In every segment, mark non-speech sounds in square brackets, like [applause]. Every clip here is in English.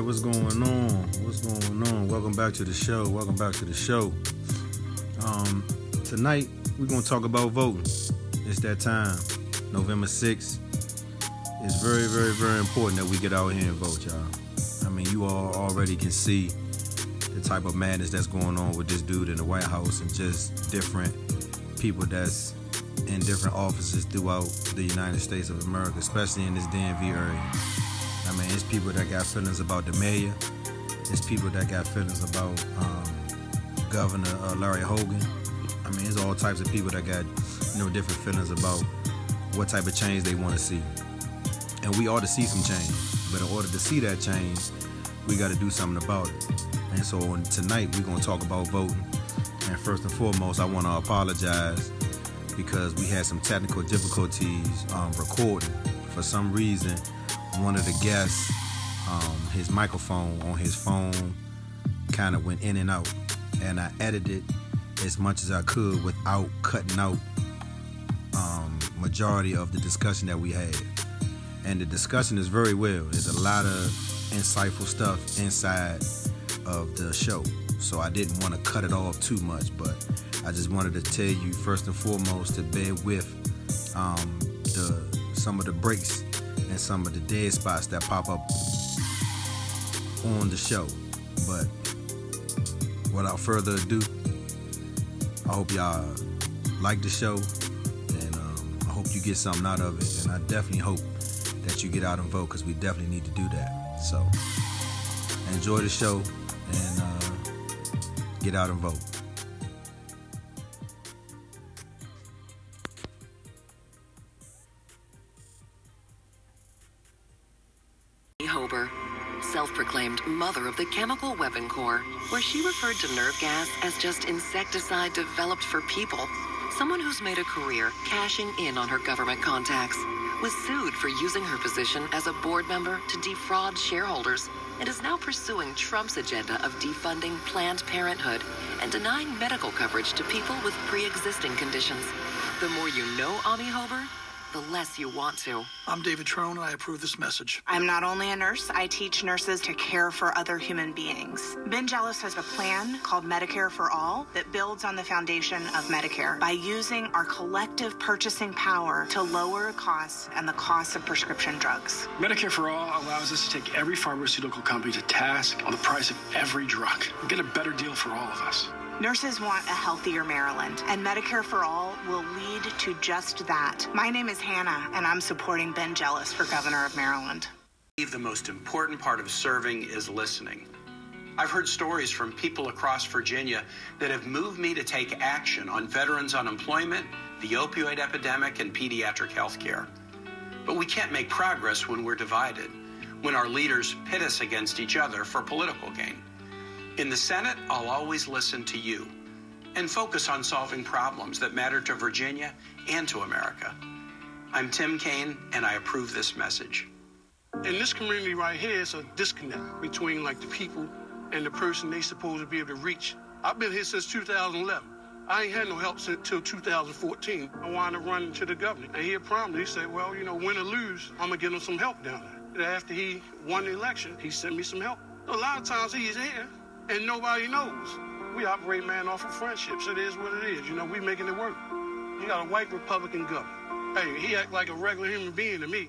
everybody? What's going on? What's going on? Welcome back to the show. Welcome back to the show. Um, tonight we're gonna talk about voting. It's that time, November 6th. It's very, very, very important that we get out here and vote, y'all. I mean, you all already can see the type of madness that's going on with this dude in the White House and just different people that's in different offices throughout the United States of America, especially in this DMV area. It's people that got feelings about the mayor. It's people that got feelings about um, Governor uh, Larry Hogan. I mean, it's all types of people that got, you know, different feelings about what type of change they want to see. And we ought to see some change. But in order to see that change, we got to do something about it. And so tonight, we're going to talk about voting. And first and foremost, I want to apologize because we had some technical difficulties um, recording. For some reason, one of the guests, um, his microphone on his phone kind of went in and out. And I edited as much as I could without cutting out um, majority of the discussion that we had. And the discussion is very well. There's a lot of insightful stuff inside of the show. So I didn't want to cut it off too much, but I just wanted to tell you first and foremost to bear with um, the some of the breaks and some of the dead spots that pop up on the show. But without further ado, I hope y'all like the show and um, I hope you get something out of it. And I definitely hope that you get out and vote because we definitely need to do that. So enjoy the show and uh, get out and vote. Self-proclaimed of the chemical weapon corps, where she referred to nerve gas as just insecticide developed for people. Someone who's made a career cashing in on her government contacts was sued for using her position as a board member to defraud shareholders and is now pursuing Trump's agenda of defunding Planned Parenthood and denying medical coverage to people with pre-existing conditions. The more you know Amie Hoeber, the less you want to. I'm David Trone, and I approve this message. I'm not only a nurse, I teach nurses to care for other human beings. Ben Jealous has a plan called Medicare for All that builds on the foundation of Medicare by using our collective purchasing power to lower costs and the cost of prescription drugs. Medicare for All allows us to take every pharmaceutical company to task on the price of every drug and get a better deal for all of us. Nurses want a healthier Maryland, and Medicare for All will lead to just that. My name is Hannah, and I'm supporting Ben Jealous for Governor of Maryland. The most important part of serving is listening. I've heard stories from people across Virginia that have moved me to take action on veterans' unemployment, the opioid epidemic, and pediatric health care. But we can't make progress when we're divided, when our leaders pit us against each other for political gain. In the Senate, I'll always listen to you and focus on solving problems that matter to Virginia and to America. I'm Tim Kaine, and I approve this message. In this community right here, it's a disconnect between like the people and the person they supposed to be able to reach. I've been here since 2011. I ain't had no help since till 2014. I wanted to run to the governor, and he promised. He said, "Well, you know, win or lose, I'm gonna give him some help down there." And after he won the election, he sent me some help. A lot of times he's here and nobody knows. We operate, man, off of friendships. It is what it is. You know, we making it work. You got a white Republican governor. Hey, he act like a regular human being to me.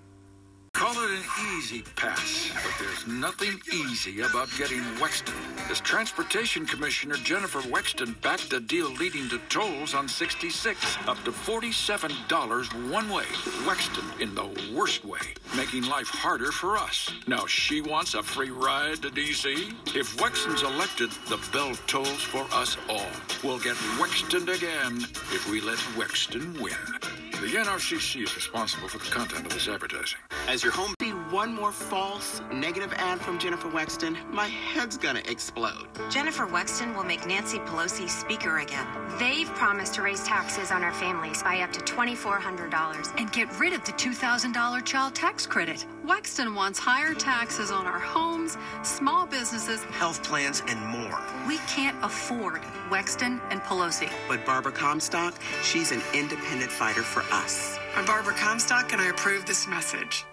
Call it an easy pass, but there's nothing easy about getting Wexton. As Transportation Commissioner Jennifer Wexton backed a deal leading to tolls on 66, up to $47 one way. Wexton in the worst way, making life harder for us. Now she wants a free ride to D.C.? If Wexton's elected, the bell tolls for us all. We'll get Wexton again if we let Wexton win. The NRCC is responsible for the content of this advertising. As your home be one more false negative ad from Jennifer Wexton, my head's gonna explode. Jennifer Wexton will make Nancy Pelosi speaker again. They've promised to raise taxes on our families by up to $2,400 and get rid of the $2,000 child tax credit. Wexton wants higher taxes on our homes, small businesses, health plans, and more. We can't afford Wexton and Pelosi. But Barbara Comstock, she's an independent fighter for us. I'm Barbara Comstock, and I approve this message.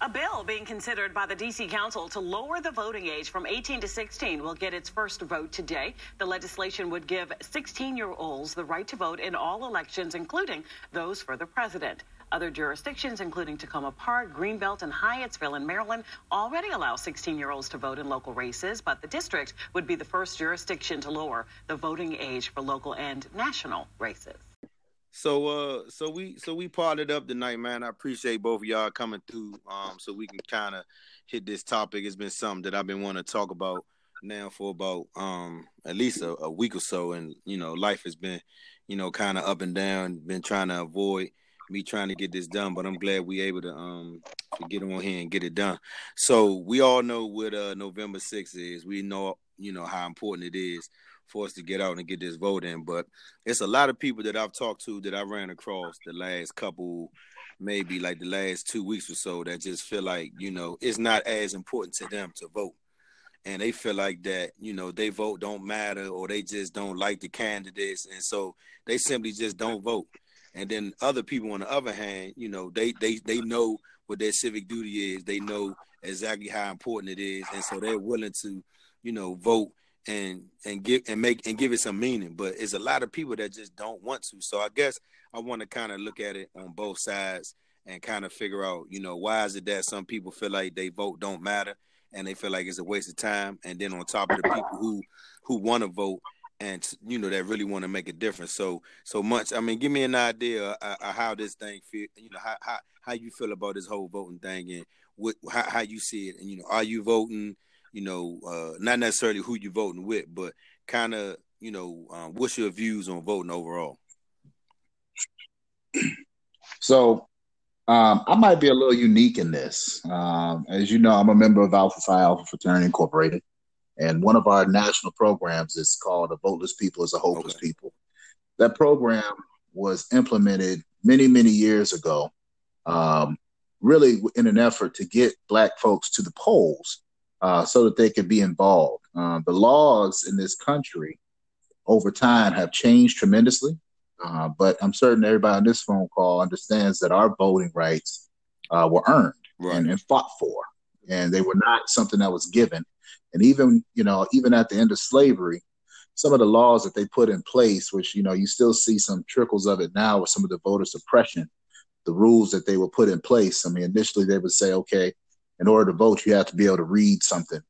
A bill being considered by the D.C. Council to lower the voting age from 18 to 16 will get its first vote today. The legislation would give 16 year olds the right to vote in all elections, including those for the president. Other jurisdictions, including Takoma Park, Greenbelt, and Hyattsville in Maryland, already allow 16 year olds to vote in local races, but the district would be the first jurisdiction to lower the voting age for local and national races. So uh so we so we parted up tonight, man. I appreciate both of y'all coming through um so we can kind of hit this topic. It's been something that I've been wanting to talk about now for about um at least a, a week or so and you know life has been you know kind of up and down been trying to avoid me trying to get this done but i'm glad we able to um to get on here and get it done so we all know what uh november 6th is we know you know how important it is for us to get out and get this vote in. But it's a lot of people that I've talked to that I ran across the last couple, maybe like the last two weeks or so, that just feel like you know it's not as important to them to vote, and they feel like that you know they vote don't matter or they just don't like the candidates, and so they simply just don't vote. And then other people, on the other hand, you know they they they know what their civic duty is. They know exactly how important it is, and so they're willing to, you know, vote and and give and make and give it some meaning. But it's a lot of people that just don't want to. So I guess I want to kind of look at it on both sides and kind of figure out, you know, why is it that some people feel like they vote don't matter and they feel like it's a waste of time, and then on top of the people who who want to vote and you know that really want to make a difference. So so much. I mean, give me an idea of, of how this thing feel. You know, how how how you feel about this whole voting thing and what how, how you see it. And you know, are you voting? You know, uh, not necessarily who you're voting with, but kind of, you know, um, what's your views on voting overall? [clears throat] So, um, I might be a little unique in this. Um, as you know, I'm a member of Alpha Phi Alpha Fraternity Incorporated, and one of our national programs is called "A Voteless People is a Hopeless okay. People." That program was implemented many, many years ago, um, really in an effort to get Black folks to the polls uh, so that they could be involved. Uh, the laws in this country over time have changed tremendously, uh, but I'm certain everybody on this phone call understands that our voting rights uh, were earned right. and, and fought for, and they were not something that was given. And even you know, even at the end of slavery, some of the laws that they put in place, which you know you still see some trickles of it now with some of the voter suppression, the rules that they were put in place. I mean, initially they would say, okay, in order to vote, you have to be able to read something.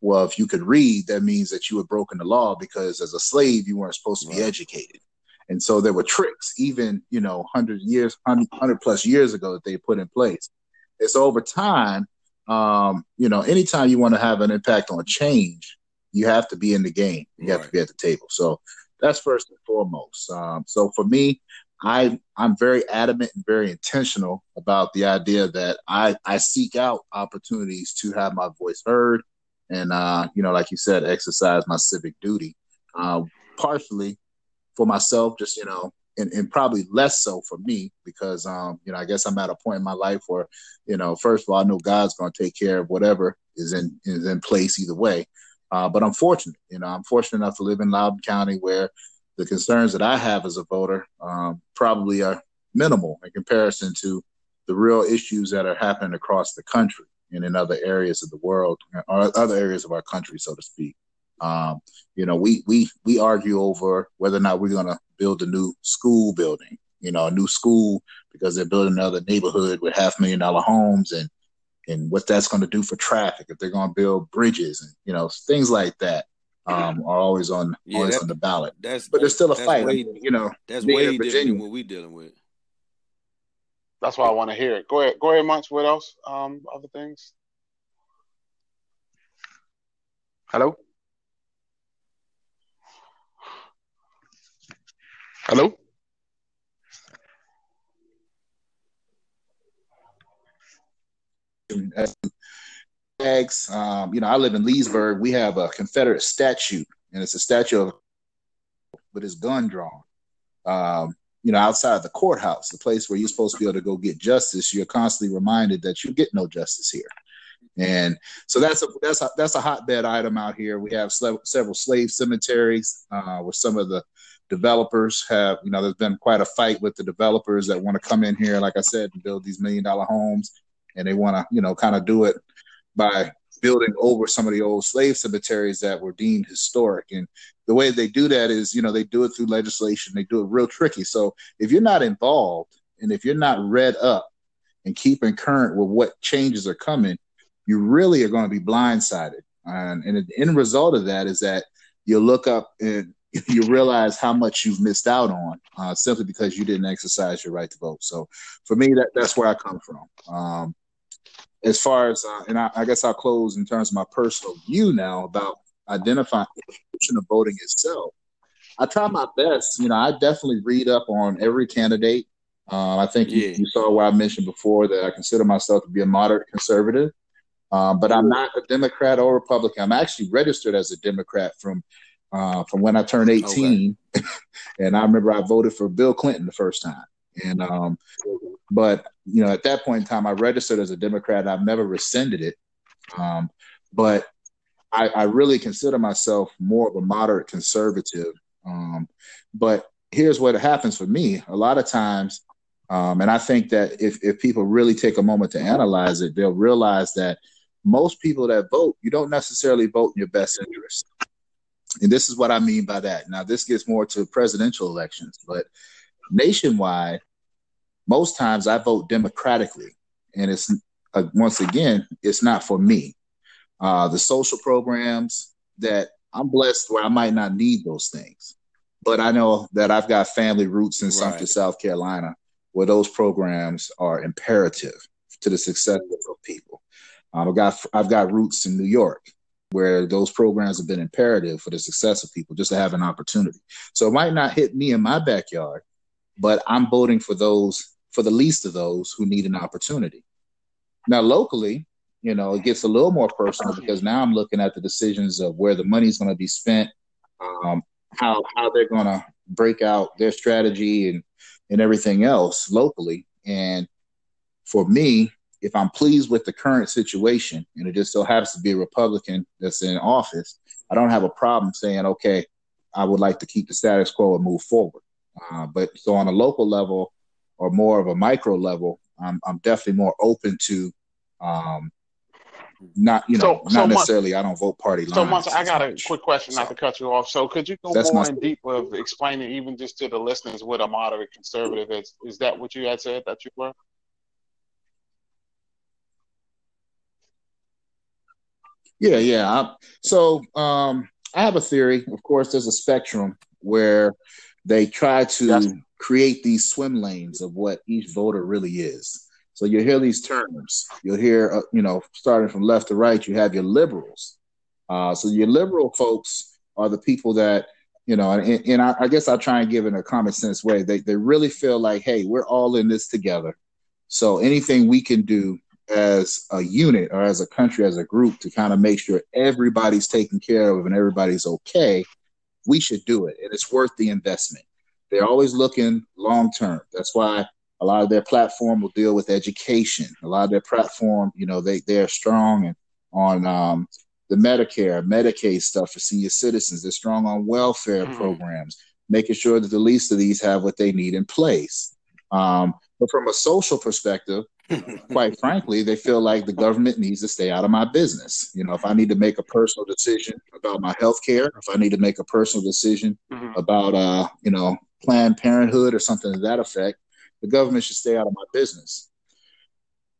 Well, if you could read, that means that you had broken the law because as a slave, you weren't supposed to right. be educated. And so there were tricks, even, you know, 100 years, 100 plus years ago that they put in place. It's so over time, um, you know, anytime you want to have an impact on change, you have to be in the game. You right. have to be at the table. So that's first and foremost. Um, so for me, I I'm very adamant and very intentional about the idea that I I seek out opportunities to have my voice heard, and uh, you know, like you said, exercise my civic duty. Uh, partially for myself, just you know, and, and probably less so for me because um, you know, I guess I'm at a point in my life where, you know, first of all, I know God's going to take care of whatever is in is in place either way. Uh, but I'm fortunate, you know, I'm fortunate enough to live in Loudoun County where the concerns that I have as a voter um, probably are minimal in comparison to the real issues that are happening across the country and in other areas of the world or other areas of our country, so to speak. Um, you know, we we we argue over whether or not we're going to build a new school building, you know, a new school because they're building another neighborhood with half million dollar homes and and what that's going to do for traffic if they're going to build bridges and you know things like that um, are always on yeah, always on the ballot. That's but there's still a fight. Way, you know, that's way different than what we're dealing with. That's why I want to hear it. Go ahead, go ahead, Munch. What else? Um, other things. Hello. Hello. Um, you know, I live in Leesburg. We have a Confederate statue, and it's a statue of with his gun drawn. Um, you know, outside of the courthouse, the place where you're supposed to be able to go get justice, you're constantly reminded that you get no justice here. And so that's a that's a that's a hotbed item out here. We have sl- several slave cemeteries uh, where some of the developers have, you know, there's been quite a fight with the developers that want to come in here, like I said, and build these million dollar homes and they want to, you know, kind of do it by building over some of the old slave cemeteries that were deemed historic. And the way they do that is, you know, they do it through legislation. They do it real tricky. So if you're not involved and if you're not read up and keeping current with what changes are coming, you really are going to be blindsided. And, and the end result of that is that you look up and [laughs] you realize how much you've missed out on uh, simply because you didn't exercise your right to vote. So for me, that, that's where I come from. Um, as far as, uh, and I, I, guess I'll close in terms of my personal view now about identifying the notion of voting itself. I try my best. You know, I definitely read up on every candidate. Um, I think yeah. you, you, saw where I mentioned before that I consider myself to be a moderate conservative, um, but I'm not a Democrat or Republican. I'm actually registered as a Democrat from uh, from when I turned 18, okay. [laughs] and I remember I voted for Bill Clinton the first time. And um, but you know, at that point in time, I registered as a Democrat. I've never rescinded it. Um, but I, I, really consider myself more of a moderate conservative. Um, but here's what happens for me: a lot of times, um, and I think that if if people really take a moment to analyze it, they'll realize that most people that vote, you don't necessarily vote in your best interest. And this is what I mean by that. Now, this gets more to presidential elections, but nationwide, most times I vote democratically, and it's uh, once again, it's not for me. Uh, the social programs that I'm blessed where I might not need those things, but I know that I've got family roots in right. Sumter, South Carolina, where those programs are imperative to the success of people. Um, I've got I've got roots in New York, where those programs have been imperative for the success of people just to have an opportunity. So it might not hit me in my backyard, but I'm voting for those for the least of those who need an opportunity. Now, locally, you know, it gets a little more personal because now I'm looking at the decisions of where the money is going to be spent, um, how how they're going to break out their strategy and and everything else locally. And for me, if I'm pleased with the current situation, and it just so happens to be a Republican that's in office, I don't have a problem saying, okay, I would like to keep the status quo and move forward. Uh, but so on a local level or more of a micro level, I'm, I'm definitely more open to um, not you know so, not necessarily I don't vote party lines. So I got a quick question, so, not to cut you off. So could you go more in deep of explaining even just to the listeners what a moderate conservative is? Is that what you had said that you were? Yeah, yeah. I, so um, I have a theory. Of course, there's a spectrum where they try to yes. create these swim lanes of what each voter really is. So you hear these terms. You'll hear, uh, you know, starting from left to right, you have your liberals. Uh, so your liberal folks are the people that, you know, and, and I, I, guess I'll try and give it in a common sense way. They, they really feel like, hey, we're all in this together. So anything we can do as a unit or as a country, as a group, to kind of make sure everybody's taken care of and everybody's okay, we should do it. And it's worth the investment. They're always looking long term. That's why a lot of their platform will deal with education. A lot of their platform, you know, they they're strong on um, the Medicare, Medicaid stuff for senior citizens. They're strong on welfare mm-hmm. programs, making sure that the least of these have what they need in place. Um, but from a social perspective, quite frankly, they feel like the government needs to stay out of my business. You know, if I need to make a personal decision about my health care, if I need to make a personal decision mm-hmm. about, uh, you know, Planned Parenthood or something to that effect, the government should stay out of my business.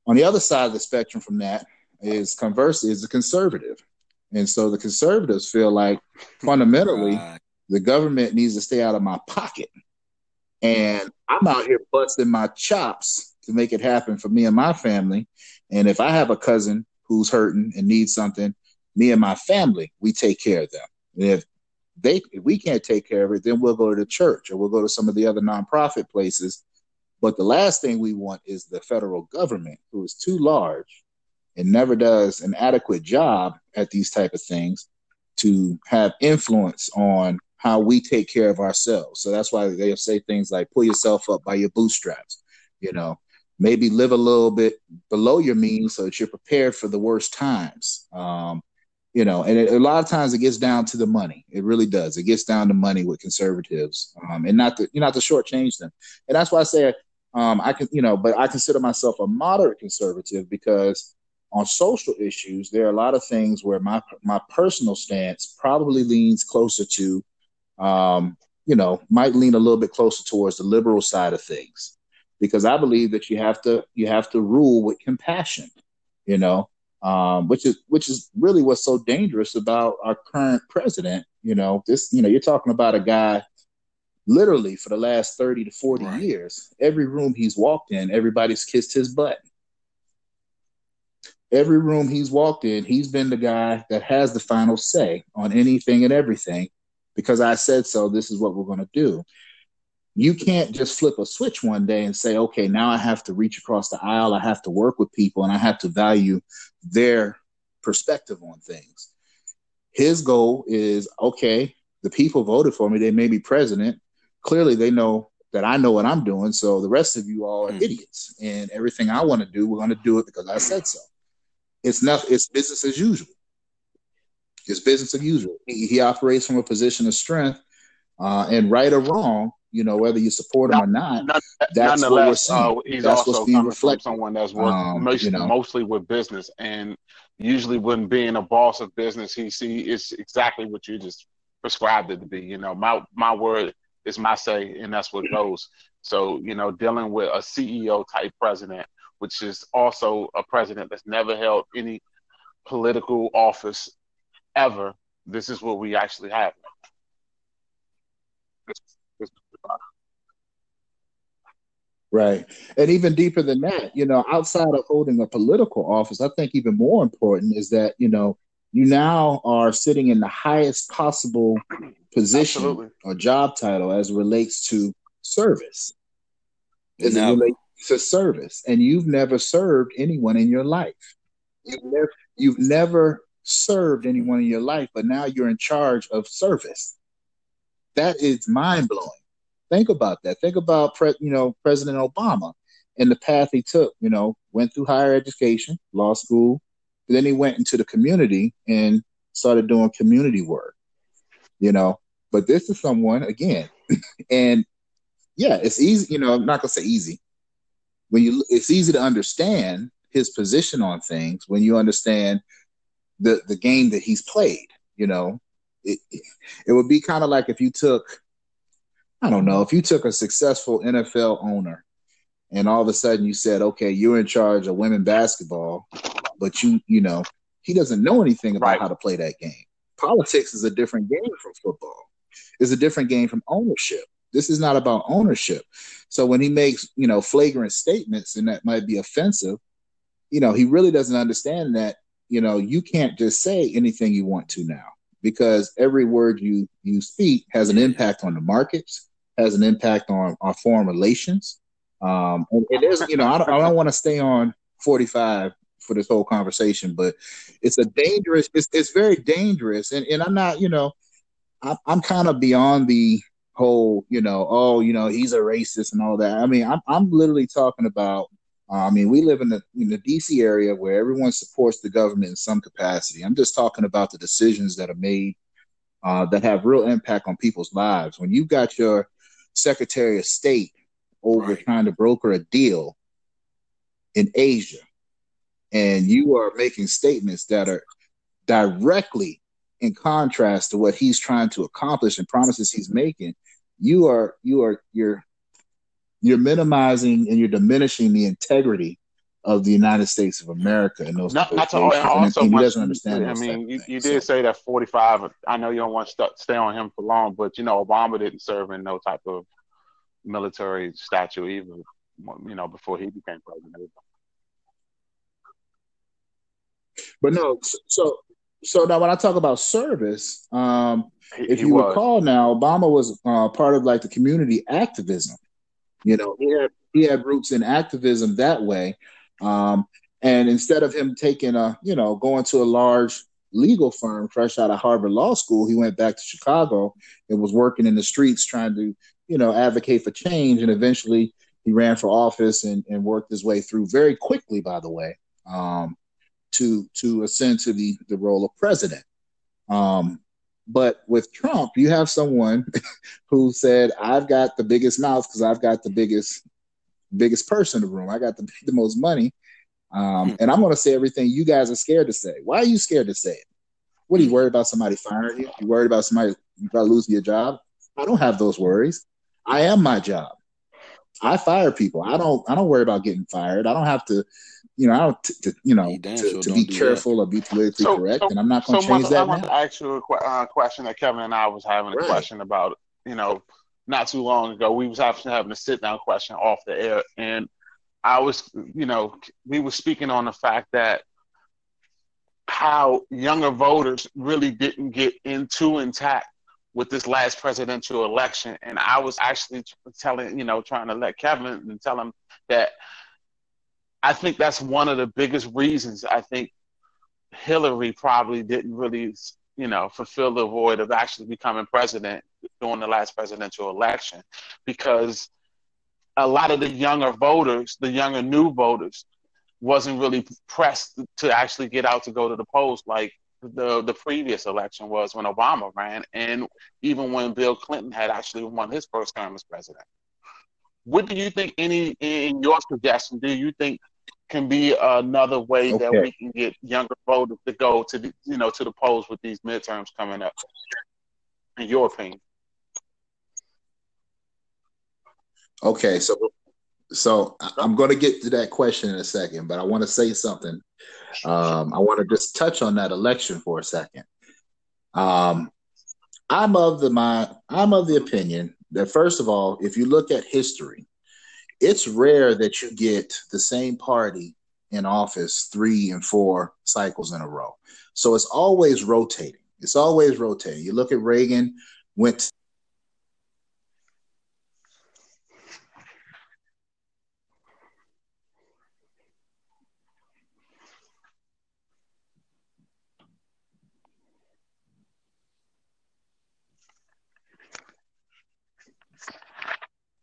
On the other side of the spectrum from that is conversely is the conservative. And so the conservatives feel like fundamentally [laughs] right. the government needs to stay out of my pocket. And I'm out here busting my chops to make it happen for me and my family. And if I have a cousin who's hurting and needs something, me and my family, we take care of them. And if they if we can't take care of it, then we'll go to the church or we'll go to some of the other nonprofit places. But the last thing we want is the federal government, who is too large and never does an adequate job at these type of things, to have influence on how we take care of ourselves. So that's why they say things like pull yourself up by your bootstraps. You know, maybe live a little bit below your means so that you're prepared for the worst times. Um, you know, and it, a lot of times it gets down to the money. It really does. It gets down to money with conservatives, um, and not to you not to shortchange them. And that's why I say um, I can, you know, but I consider myself a moderate conservative because on social issues, there are a lot of things where my my personal stance probably leans closer to, um, you know, might lean a little bit closer towards the liberal side of things, because I believe that you have to you have to rule with compassion, you know, um, which is which is really what's so dangerous about our current president. You know, this you know you're talking about a guy literally for the last 30 to 40 right. years every room he's walked in everybody's kissed his butt every room he's walked in, he's been the guy that has the final say on anything and everything because I said so. This is what we're going to do. You can't just flip a switch one day and say, okay, now I have to reach across the aisle. I have to work with people and I have to value their perspective on things. His goal is okay, the people voted for me. They may be president. Clearly, they know that I know what I'm doing. So the rest of you all are mm. idiots. And everything I want to do, we're going to do it because I said so. It's not. It's business as usual. It's business as usual. He, he operates from a position of strength, uh, and right or wrong, you know, whether you support him or not, not that's what we're seeing. Uh, he's that's also coming from someone that's working um, most, you know, mostly with business, and usually when being a boss of business, he see it's exactly what you just prescribed it to be. You know, my my word is my say, and that's what goes. So, you know, dealing with a CEO type president which is also a president that's never held any political office ever. This is what we actually have. Right. And even deeper than that, you know, outside of holding a political office, I think even more important is that, you know, you now are sitting in the highest possible position Absolutely. or job title as relates to service. As it relates to service and you've never served anyone in your life. You've never you've never served anyone in your life, but now you're in charge of service. That is mind blowing. Think about that. Think about pre- you know President Obama and the path he took. You know, went through higher education, law school, then he went into the community and started doing community work. You know, but this is someone again, [laughs] and yeah, it's easy. You know, I'm not gonna say easy when you it's easy to understand his position on things when you understand the the game that he's played you know it it would be kind of like if you took i don't know. If you took a successful nfl owner and all of a sudden you said okay you're in charge of women basketball but you you know he doesn't know anything about right. how to play that game. Politics is a different game from football. It's a different game from ownership. This is not about ownership. So when he makes, you know, flagrant statements and that might be offensive, you know, he really doesn't understand that, you know, you can't just say anything you want to now because every word you you speak has an impact on the markets, has an impact on our foreign relations. Um, and it is, you know, I don't, I don't want to stay on 45 for this whole conversation, but it's a dangerous, it's, it's very dangerous. And, and I'm not, you know, I'm, I'm kind of beyond the whole, you know, oh, you know, he's a racist and all that. I mean, I'm I'm literally talking about. Uh, I mean, we live in the in the DC area where everyone supports the government in some capacity. I'm just talking about the decisions that are made uh, that have real impact on people's lives. When you've got your Secretary of State over right. trying to broker a deal in Asia, and you are making statements that are directly in contrast to what he's trying to accomplish and promises he's making, you are you are you're you're minimizing and you're diminishing the integrity of the United States of America and those. Not, not to also, he doesn't understand. I mean, you, you did so. say that 45. I know you don't want to st- stay on him for long, but you know, Obama didn't serve in no type of military statue either. You know, before he became president. But no, so so now when I talk about service, um, if you recall now, Obama was uh, part of like the community activism. You know, he had he had roots in activism that way. Um, and instead of him taking a, you know, going to a large legal firm fresh out of Harvard Law School, he went back to Chicago and was working in the streets trying to, you know, advocate for change. And eventually he ran for office and, and worked his way through very quickly, by the way, um, to to ascend to the the role of president. Um, but with Trump, you have someone [laughs] who said, "I've got the biggest mouth because I've got the biggest biggest person in the room. I got the, the most money. Um, and I'm going to say everything you guys are scared to say. Why are you scared to say it? What are you worried about somebody firing you? You worried about somebody you about losing your job? I don't have those worries. I am my job. I fire people. I don't. I don't worry about getting fired. I don't have to. You know, I don't. T- to, you know, to, sure to be careful that. or be politically so, correct, so, and I'm not going to so change that. I want to ask you a qu- uh, question that Kevin and I was having a right. question about. You know, not too long ago, we was having having a sit down question off the air, and I was, you know, we were speaking on the fact that how younger voters really didn't get into intact with this last presidential election. And I was actually telling, you know, trying to let Kevin and tell him that I think that's one of the biggest reasons. I think Hillary probably didn't really, you know, fulfill the void of actually becoming president during the last presidential election because a lot of the younger voters, the younger new voters, wasn't really pressed to actually get out to go to the polls like the the previous election was when Obama ran, and even when Bill Clinton had actually won his first term as president. What do you think? Any in your suggestion, do you think can be another way okay. that we can get younger voters to go to the you know to the polls with these midterms coming up? In your opinion. Okay, so so I'm going to get to that question in a second, but I want to say something. Um, I want to just touch on that election for a second. Um, I'm of the mind. I'm of the opinion that first of all, if you look at history, it's rare that you get the same party in office three and four cycles in a row. So it's always rotating. It's always rotating. You look at Reagan went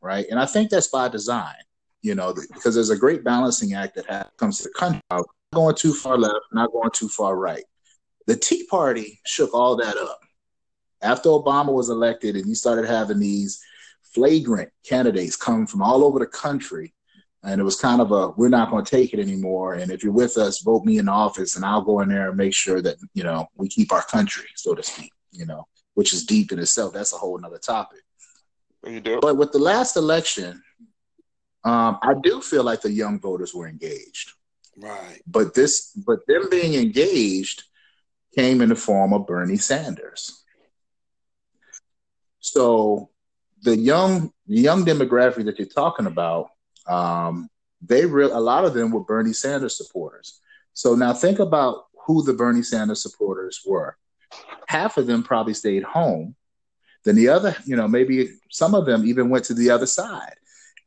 right? And I think that's by design, you know, because there's a great balancing act that comes to the country. Not going too far left, not going too far right. The Tea Party shook all that up. After Obama was elected and you started having these flagrant candidates come from all over the country, and it was kind of a we're not going to take it anymore. And if you're with us, vote me in office, and I'll go in there and make sure that you know we keep our country, so to speak. You know, which is deep in itself. That's a whole other topic. You do. But with the last election, um, I do feel like the young voters were engaged. Right. But this, but them being engaged came in the form of Bernie Sanders. So the young, young demographic that you're talking about, um, they real a lot of them were Bernie Sanders supporters. So now think about who the Bernie Sanders supporters were. Half of them probably stayed home then the other, you know, maybe some of them even went to the other side.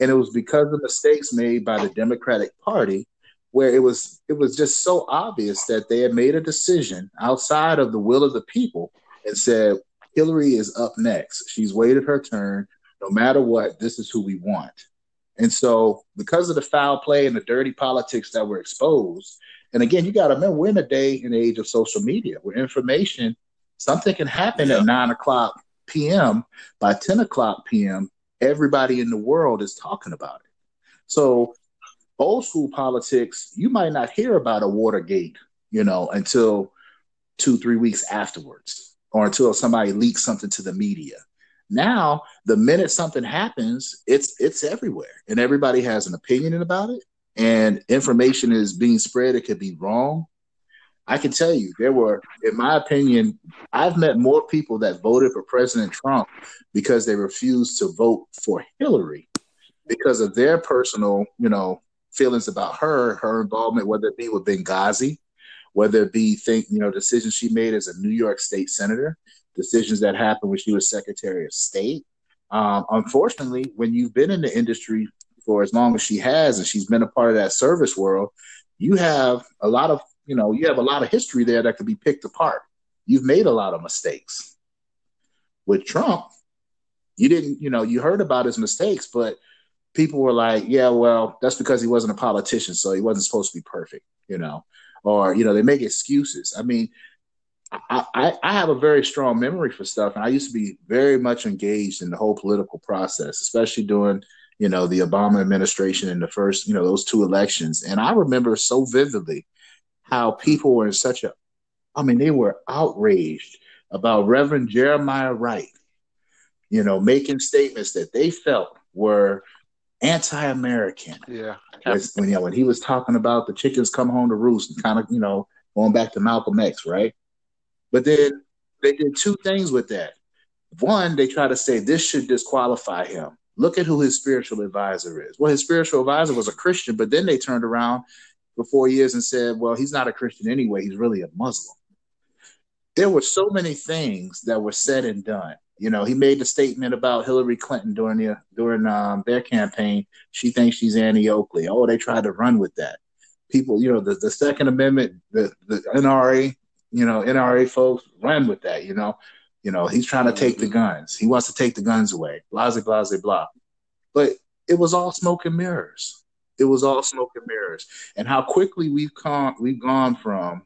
And it was because of mistakes made by the Democratic Party where it was it was just so obvious that they had made a decision outside of the will of the people and said Hillary is up next. She's waited her turn. No matter what, this is who we want. And so, because of the foul play and the dirty politics that were exposed, and again, you got to remember, we're in a day and age of social media where information, something can happen yeah. at nine o'clock p.m., by 10 o'clock p.m., everybody in the world is talking about it. So, old school politics, you might not hear about a Watergate, you know, until two, three weeks afterwards, or until somebody leaks something to the media. Now, the minute something happens, it's it's everywhere, and everybody has an opinion about it, and information is being spread. It could be wrong, I can tell you there were, in my opinion, I've met more people that voted for President Trump because they refused to vote for Hillary because of their personal, you know, feelings about her, her involvement, whether it be with Benghazi, whether it be think, you know, decisions she made as a New York State senator, decisions that happened when she was Secretary of State. Um, unfortunately, when you've been in the industry for as long as she has, and she's been a part of that service world, you have a lot of you know, you have a lot of history there that could be picked apart. You've made a lot of mistakes. With Trump, you didn't, you know, you heard about his mistakes, but people were like, yeah, well, that's because he wasn't a politician, so he wasn't supposed to be perfect, you know, or, you know, they make excuses. I mean, I, I, have a very strong memory for stuff, and I used to be very much engaged in the whole political process, especially during you know, the Obama administration in the first, you know, those two elections. And I remember so vividly how people were in such a, I mean, they were outraged about Reverend Jeremiah Wright, you know, making statements that they felt were anti-American. Yeah. When, you know, when he was talking about the chickens come home to roost and kind of, you know, going back to Malcolm X, right? But then they did two things with that. One, they try to say this should disqualify him. Look at who his spiritual advisor is. Well, his spiritual advisor was a Christian, but then they turned around for four years and said, well, he's not a Christian anyway. He's really a Muslim. There were so many things that were said and done. You know, he made the statement about Hillary Clinton during the during um, their campaign. She thinks she's Annie Oakley. Oh, they tried to run with that. People, you know, the, the Second Amendment, the, the NRA, you know, NRA folks ran with that. You know, you know, he's trying to take the mm-hmm. guns. He wants to take the guns away. Blah, blah, blah, blah. But it was all smoke and mirrors. It was all smoke and mirrors. And how quickly we've come, we've gone from,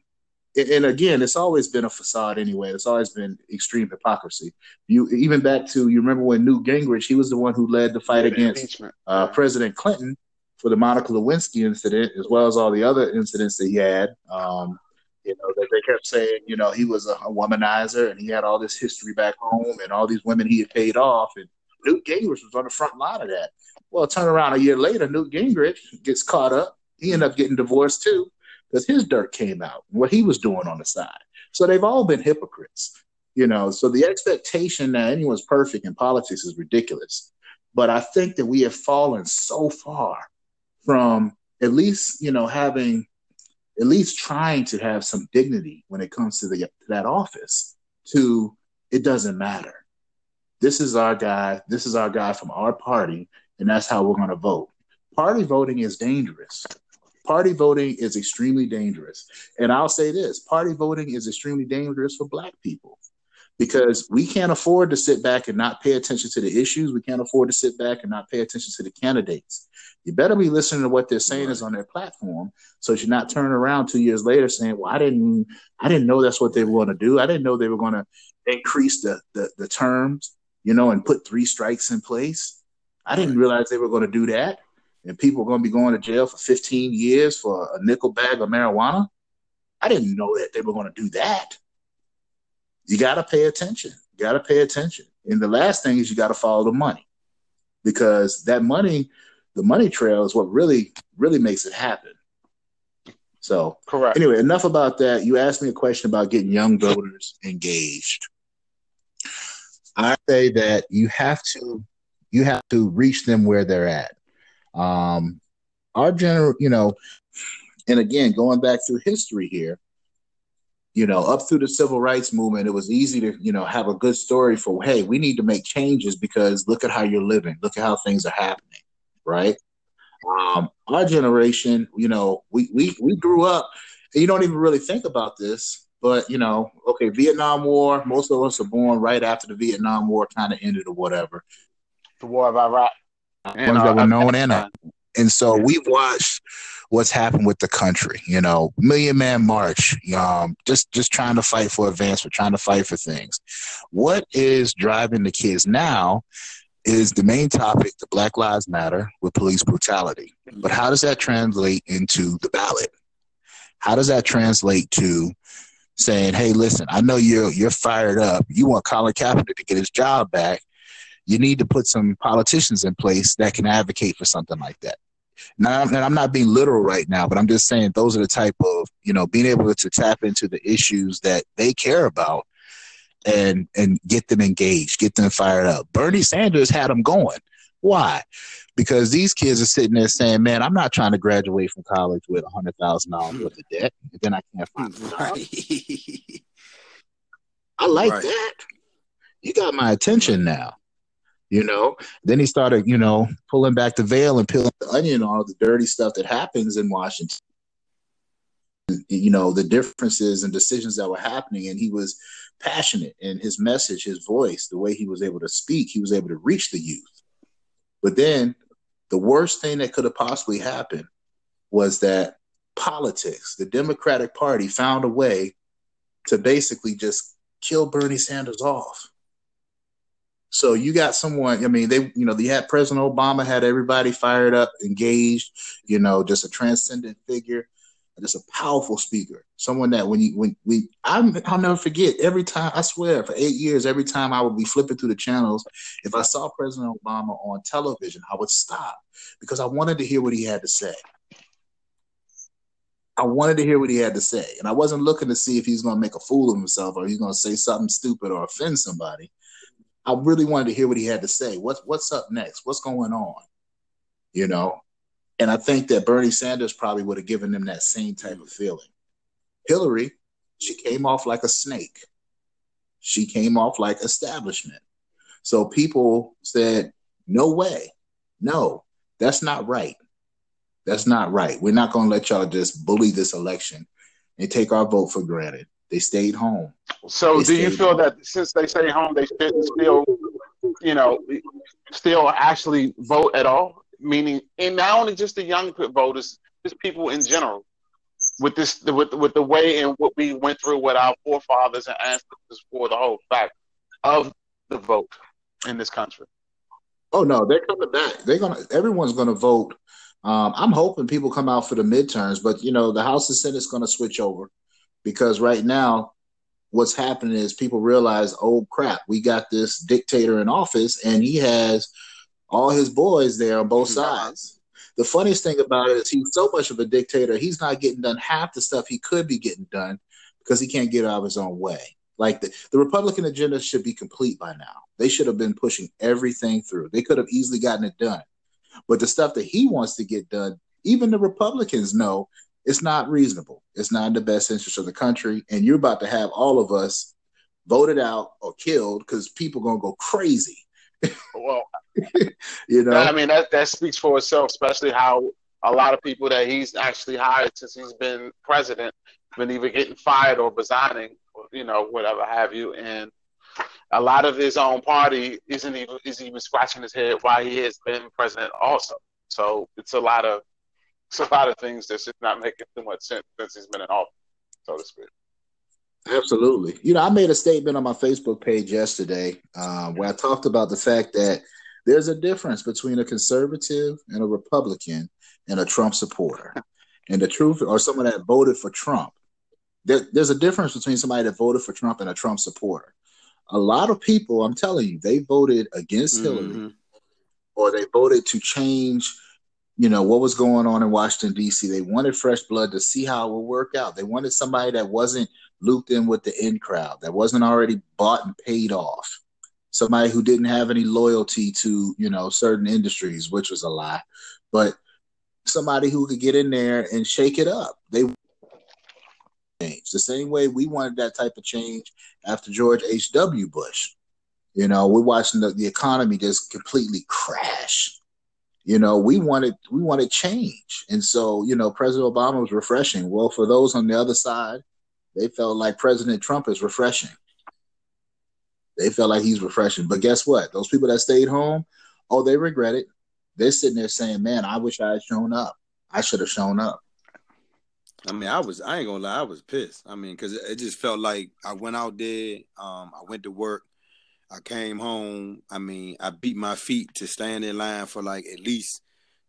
and again, it's always been a facade anyway. It's always been extreme hypocrisy. You even back to you remember when Newt Gingrich, he was the one who led the fight yeah, against uh, President Clinton for the Monica Lewinsky incident, as well as all the other incidents that he had. Um, you know, that they kept saying, you know, he was a, a, womanizer and he had all this history back home and all these women he had paid off. And Newt Gingrich was on the front line of that. Well, turn around a year later, Newt Gingrich gets caught up. He ended up getting divorced too because his dirt came out, what he was doing on the side. So they've all been hypocrites, you know. So the expectation that anyone's perfect in politics is ridiculous. But I think that we have fallen so far from at least, you know, having at least trying to have some dignity when it comes to the to that office to it doesn't matter this is our guy this is our guy from our party and that's how we're going to vote. Party voting is dangerous. Party voting is extremely dangerous. And i'll say this party voting is extremely dangerous for black people because we can't afford to sit back and not pay attention to the issues. We can't afford to sit back and not pay attention to the candidates. You better be listening to what they're saying is on their platform, so you're not turning around two years later saying, "Well, I didn't, I didn't know that's what they were going to do. I didn't know they were going to increase the, the the terms, you know, and put three strikes in place. I didn't realize they were going to do that, and people are going to be going to jail for 15 years for a nickel bag of marijuana. I didn't know that they were going to do that. You got to pay attention. You got to pay attention. And the last thing is you got to follow the money because that money the money trail is what really really makes it happen. So correct. Anyway, enough about that. You asked me a question about getting young voters engaged. I say that you have to you have to reach them where they're at. Um, our general, you know, and again, going back through history here, you know, up through the civil rights movement, it was easy to, you know, have a good story for, hey, we need to make changes because look at how you're living, look at how things are happening right? Um, our generation, you know, we, we, we grew up, you don't even really think about this, but, you know, okay, Vietnam War, most of us are born right after the Vietnam War kind of ended or whatever. The War of Iraq. And, Ones that were known and and so we've watched what's happened with the country. You know, Million Man March, um, just just trying to fight for advancement, trying to fight for things. What is driving the kids now is the main topic, the Black Lives Matter with police brutality. But how does that translate into the ballot? How does that translate to saying, "Hey, listen, I know you're you're fired up. You want Colin Kaepernick to get his job back. You need to put some politicians in place that can advocate for something like that." Now, and I'm not being literal right now, but I'm just saying those are the type of you know being able to tap into the issues that they care about and and get them engaged, get them fired up. Bernie Sanders had them going. Why? Because these kids are sitting there saying, "Man, I'm not trying to graduate from college with a hundred thousand dollars worth of debt, and then I can't find a job." [laughs] I like right. that. You got my attention now. You know. Then he started, you know, pulling back the veil and peeling the onion on all the dirty stuff that happens in Washington you know the differences and decisions that were happening and he was passionate in his message his voice the way he was able to speak he was able to reach the youth but then the worst thing that could have possibly happened was that politics the democratic party found a way to basically just kill bernie sanders off So you got someone. I mean, they, you know, you had President Obama had everybody fired up, engaged. You know, just a transcendent figure, just a powerful speaker. Someone that when you when we, I'm, I'll never forget. Every time I swear, for eight years, every time I would be flipping through the channels, if I saw President Obama on television, I would stop because I wanted to hear what he had to say. I wanted to hear what he had to say, and I wasn't looking to see if he's going to make a fool of himself or he's going to say something stupid or offend somebody. I really wanted to hear what he had to say. What's what's up next? What's going on? You know, and I think that Bernie Sanders probably would have given them that same type of feeling. Hillary, she came off like a snake. She came off like establishment. So people said, "No way, no, that's not right. That's not right. We're not going to let y'all just bully this election and take our vote for granted." They stayed home. So, they do you feel home. that since they stayed home, they still, you know, still actually vote at all? Meaning, and not only just the young voters, just people in general, with this, with with the way and what we went through with our forefathers and ancestors for the whole fact of the vote in this country. Oh no, they're coming back. They're gonna. Everyone's gonna vote. Um, I'm hoping people come out for the midterms, but you know the House and Senate's to switch over because right now what's happening is people realize, oh crap, we got this dictator in office and he has all his boys there on both sides. The funniest thing about it is he's so much of a dictator, he's not getting done half the stuff he could be getting done because he can't get out of his own way. Like the, the Republican agenda should be complete by now. They should have been pushing everything through. They could have easily gotten it done. But the stuff that he wants to get done, even the Republicans know it's not reasonable. It's not in the best interest of the country. And you're about to have all of us voted out or killed because people are gonna go crazy. Well, [laughs] you know, I mean that that speaks for itself, especially how a lot of people that he's actually hired since he's been president been either getting fired or resigning, or, you know, whatever have you, and a lot of his own party isn't even is even scratching his head why he has been president also. So it's a lot of it's a lot of things that's just not making too much sense since he's been in office, so to speak. Absolutely. You know, I made a statement on my Facebook page yesterday uh, where I talked about the fact that there's a difference between a conservative and a Republican and a Trump supporter. [laughs] And the truth, or someone that voted for Trump, there, there's a difference between somebody that voted for Trump and a Trump supporter. A lot of people, I'm telling you, they voted against mm-hmm. Hillary or they voted to change you know what was going on in Washington D.C. They wanted fresh blood to see how it would work out. They wanted somebody that wasn't looped in with the in crowd, that wasn't already bought and paid off, somebody who didn't have any loyalty to you know certain industries, which was a lie, but somebody who could get in there and shake it up. They change the same way we wanted that type of change after George H. W. Bush. You know, we're watching the, the economy just completely crash you know we wanted we wanted change and so you know president obama was refreshing well for those on the other side they felt like president trump is refreshing they felt like he's refreshing but guess what those people that stayed home oh they regret it they're sitting there saying man i wish i had shown up i should have shown up I mean, I was I ain't gonna lie, I was pissed. I mean, because it just felt like I went out there, um, I went to work, I came home. I mean, I beat my feet to stand in line for like at least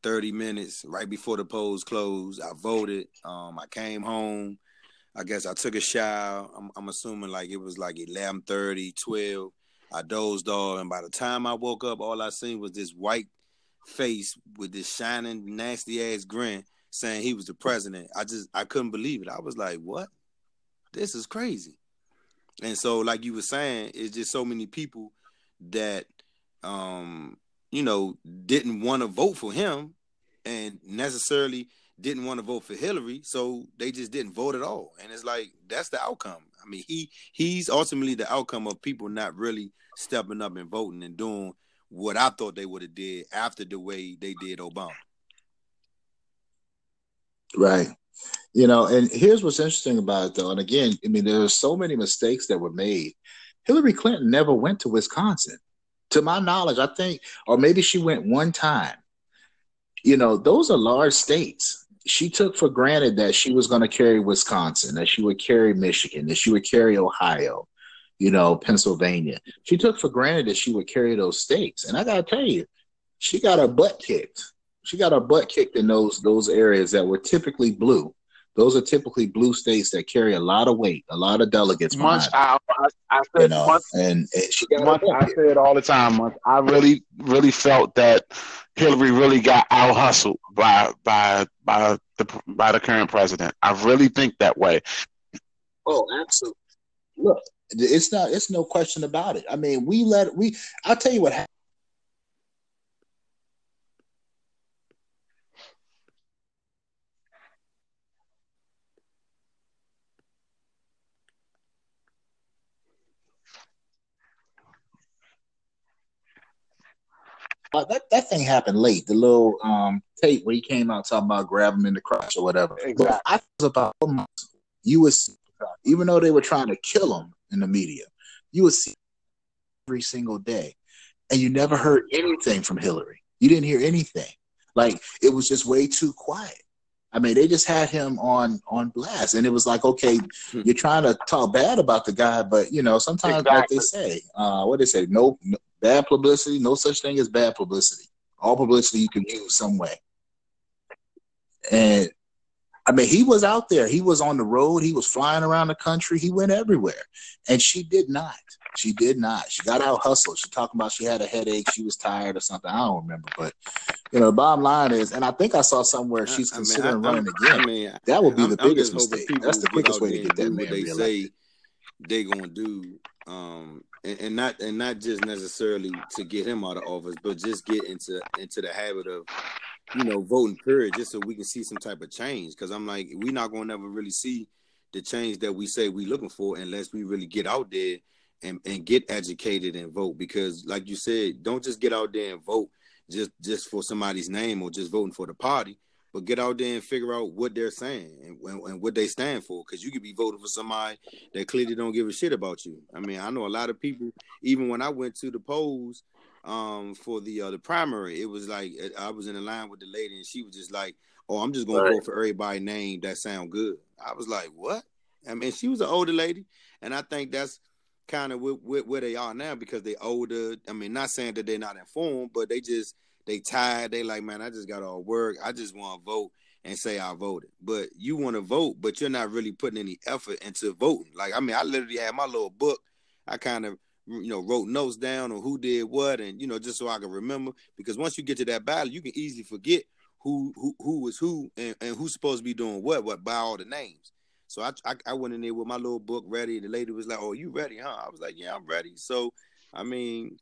30 minutes right before the polls closed. I voted. Um, I came home. I guess I took a shower. I'm, I'm assuming like it was like 11:30, 12. I dozed off, and by the time I woke up, all I seen was this white face with this shining, nasty ass grin, saying he was the president. I just I couldn't believe it. I was like, "What? This is crazy." And so, like you were saying, it's just so many people that, um, you know, didn't want to vote for him, and necessarily didn't want to vote for Hillary, so they just didn't vote at all. And it's like that's the outcome. I mean, he he's ultimately the outcome of people not really stepping up and voting and doing what I thought they would have did after the way they did Obama. Right. You know, and here's what's interesting about it, though. And again, I mean, there are so many mistakes that were made. Hillary Clinton never went to Wisconsin, to my knowledge. I think, or maybe she went one time. You know, those are large states. She took for granted that she was going to carry Wisconsin, that she would carry Michigan, that she would carry Ohio. you know, Pennsylvania. She took for granted that she would carry those states. And I gotta tell you, she got her butt kicked. She got her butt kicked in those those areas that were typically blue. Those are typically blue states that carry a lot of weight, a lot of delegates. Much I, I, I said, you know, and, and, she got much, I say it all the time. Much, I really, really felt that Hillary really got out hustled by by by the by the current president. I really think that way. Oh, absolutely. Look, it's not. It's no question about it. I mean, we let we. I'll tell you what happened Uh, that that thing happened late. The little um, tape where he came out talking about grab him in the crotch or whatever. Exactly. But I was about you would see, even though they were trying to kill him in the media, you would see every single day, and you never heard anything from Hillary. You didn't hear anything. Like it was just way too quiet. I mean, they just had him on on blast, and it was like, okay, hmm. you're trying to talk bad about the guy, but you know, sometimes exactly. like they say, uh, what they say, no, no, Bad publicity, no such thing as bad publicity. All publicity you can use some way. And I mean, he was out there. He was on the road. He was flying around the country. He went everywhere. And she did not. She did not. She got out hustled. She talking about she had a headache. She was tired or something. I don't remember. But, you know, the bottom line is, and I think I saw somewhere she's I considering mean, I, running again. I mean, that would be the biggest mistake. That's the quickest way to get that man they say they're going to do um, and, and, not and not just necessarily to get him out of office, but just get into into the habit of you know voting period, just so we can see some type of change. Because I'm like, we're not to ever really see the change that we say we're looking for unless we really get out there and and get educated and vote. Because like you said, don't just get out there and vote just just for somebody's name or just voting for the party but get out there and figure out what they're saying and, and, and what they stand for. Because you could be voting for somebody that clearly don't give a shit about you. I mean, I know a lot of people. Even when I went to the polls um, for the uh, the primary, it was like I was in a line with the lady, and she was just like, "Oh, I'm just gonna right. vote for everybody name that sound good." I was like, "What?" I mean, she was an older lady, and I think that's kind of where they are now because they older. I mean, not saying that they're not informed, but they just they tired. They like, man, I just got all work. I just want to vote and say I voted. But you want to vote, but you're not really putting any effort into voting. Like, I mean, I literally had my little book. I kind of, you know, wrote notes down on who did what, and you know, just so I can remember. Because once you get to that battle, you can easily forget who who who was who and, and who's supposed to be doing what, what by all the names. So I, I, I went in there with my little book ready. The lady was like, "Oh, you ready, huh?" I was like, "Yeah, I'm ready." So, I mean,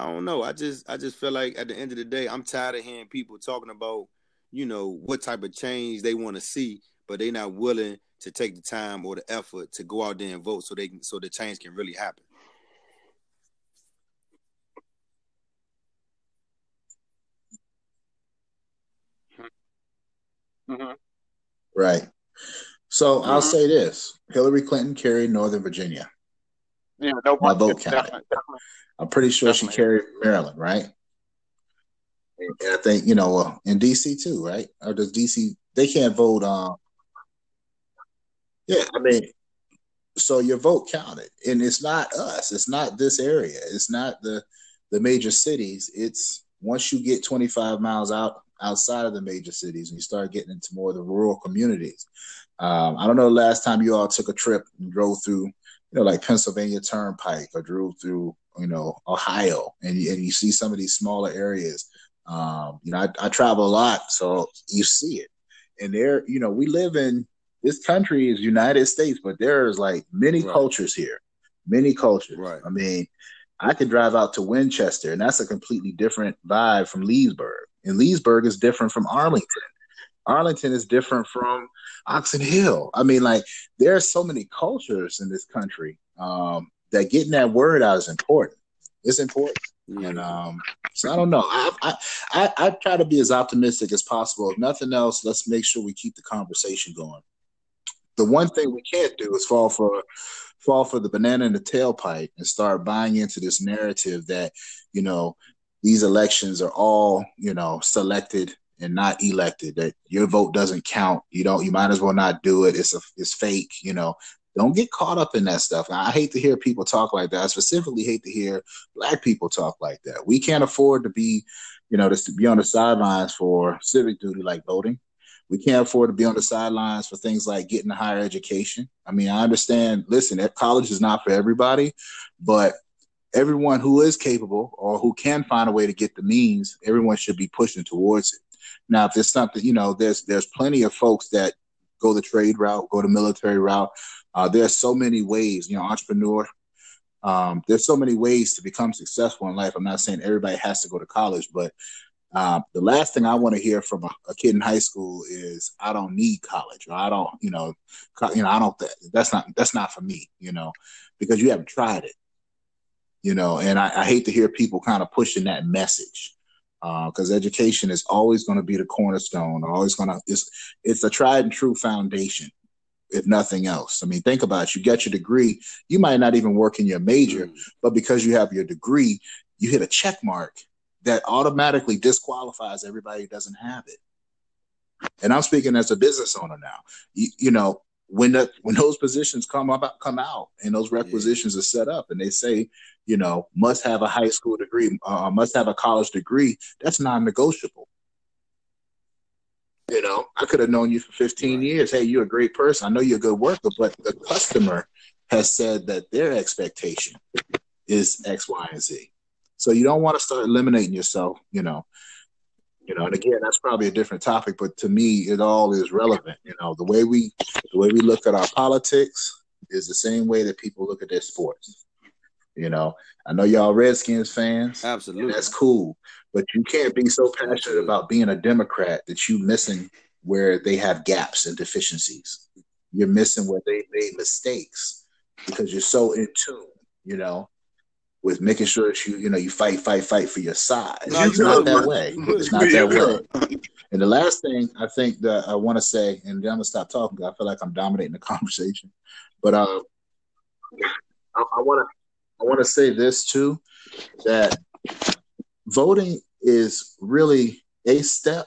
I don't know. I just I just feel like at the end of the day, I'm tired of hearing people talking about, you know, what type of change they want to see, but they're not willing to take the time or the effort to go out there and vote so they can so the change can really happen. Mm-hmm. Right. So mm-hmm. I'll say this: Hillary Clinton carried Northern Virginia. Yeah, no, my vote counted. Definitely, definitely. I'm pretty sure Definitely. she carried Maryland, right? And I think you know uh, in DC too, right? Or does DC they can't vote? Um, yeah, I mean, so your vote counted, and it's not us. It's not this area. It's not the the major cities. It's once you get 25 miles out outside of the major cities and you start getting into more of the rural communities. Um, I don't know the last time you all took a trip and drove through, you know, like Pennsylvania Turnpike or drove through you know, Ohio, and you, and you see some of these smaller areas. Um, you know, I, I travel a lot, so you see it. And there, you know, we live in this country is United States, but there's like many right. cultures here, many cultures. Right. I mean, I could drive out to Winchester, and that's a completely different vibe from Leesburg. And Leesburg is different from Arlington. Arlington is different from Oxon Hill. I mean, like there are so many cultures in this country um, that getting that word out is important. It's important. And um, so I don't know. I, I, I I try to be as optimistic as possible. If nothing else, let's make sure we keep the conversation going. The one thing we can't do is fall for fall for the banana in the tailpipe and start buying into this narrative that you know these elections are all you know selected and not elected that your vote doesn't count you don't you might as well not do it it's a it's fake you know Don't get caught up in that stuff. I hate to hear people talk like that. I specifically hate to hear black people talk like that. We can't afford to be, you know, to be on the sidelines for civic duty like voting. We can't afford to be on the sidelines for things like getting a higher education. I mean, I understand, listen, college is not for everybody, but everyone who is capable or who can find a way to get the means, everyone should be pushing towards it. Now, if there's something, you know, there's there's plenty of folks that go the trade route, go the military route. Uh, there's so many ways, you know, entrepreneur. Um, there's so many ways to become successful in life. I'm not saying everybody has to go to college, but uh, the last thing I want to hear from a, a, kid in high school is, "I don't need college," or "I don't," you know, co- you know, I don't. Th- that's not that's not for me, you know, because you haven't tried it, you know. And I, I hate to hear people kind of pushing that message because uh, education is always going to be the cornerstone. Always going to it's it's a tried and true foundation, if nothing else. I mean, think about it. You get your degree, you might not even work in your major, mm. but because you have your degree, you hit a check mark that automatically disqualifies everybody who doesn't have it. And I'm speaking as a business owner now. You, you know, when the when those positions come up come out and those requisitions yeah. are set up and they say you know must have a high school degree uh, must have a college degree that's non-negotiable. You know i could have known you for 15 years. Hey you're a great person. I know you're a good worker but the customer has said that their expectation is x y and z. So you don't want to start eliminating yourself you know you know and again that's probably a different topic but to me it all is relevant you know. The way we the way we look at our politics is the same way that people look at their sports you know. I know y'all redskins fans absolutely. that's cool but you can't be so passionate about being a democrat that you missing where they have gaps and deficiencies. You're missing where they made mistakes because you're so in tune you know with making sure that you, you know, you fight, fight, fight for your side. No, it's not that way. It's not that way. And the last thing I think that I want to say, and then I'm gonna stop talking. because I feel like I'm dominating the [laughs] conversation, but uh, I want to, I want to say this too, that voting is really a step,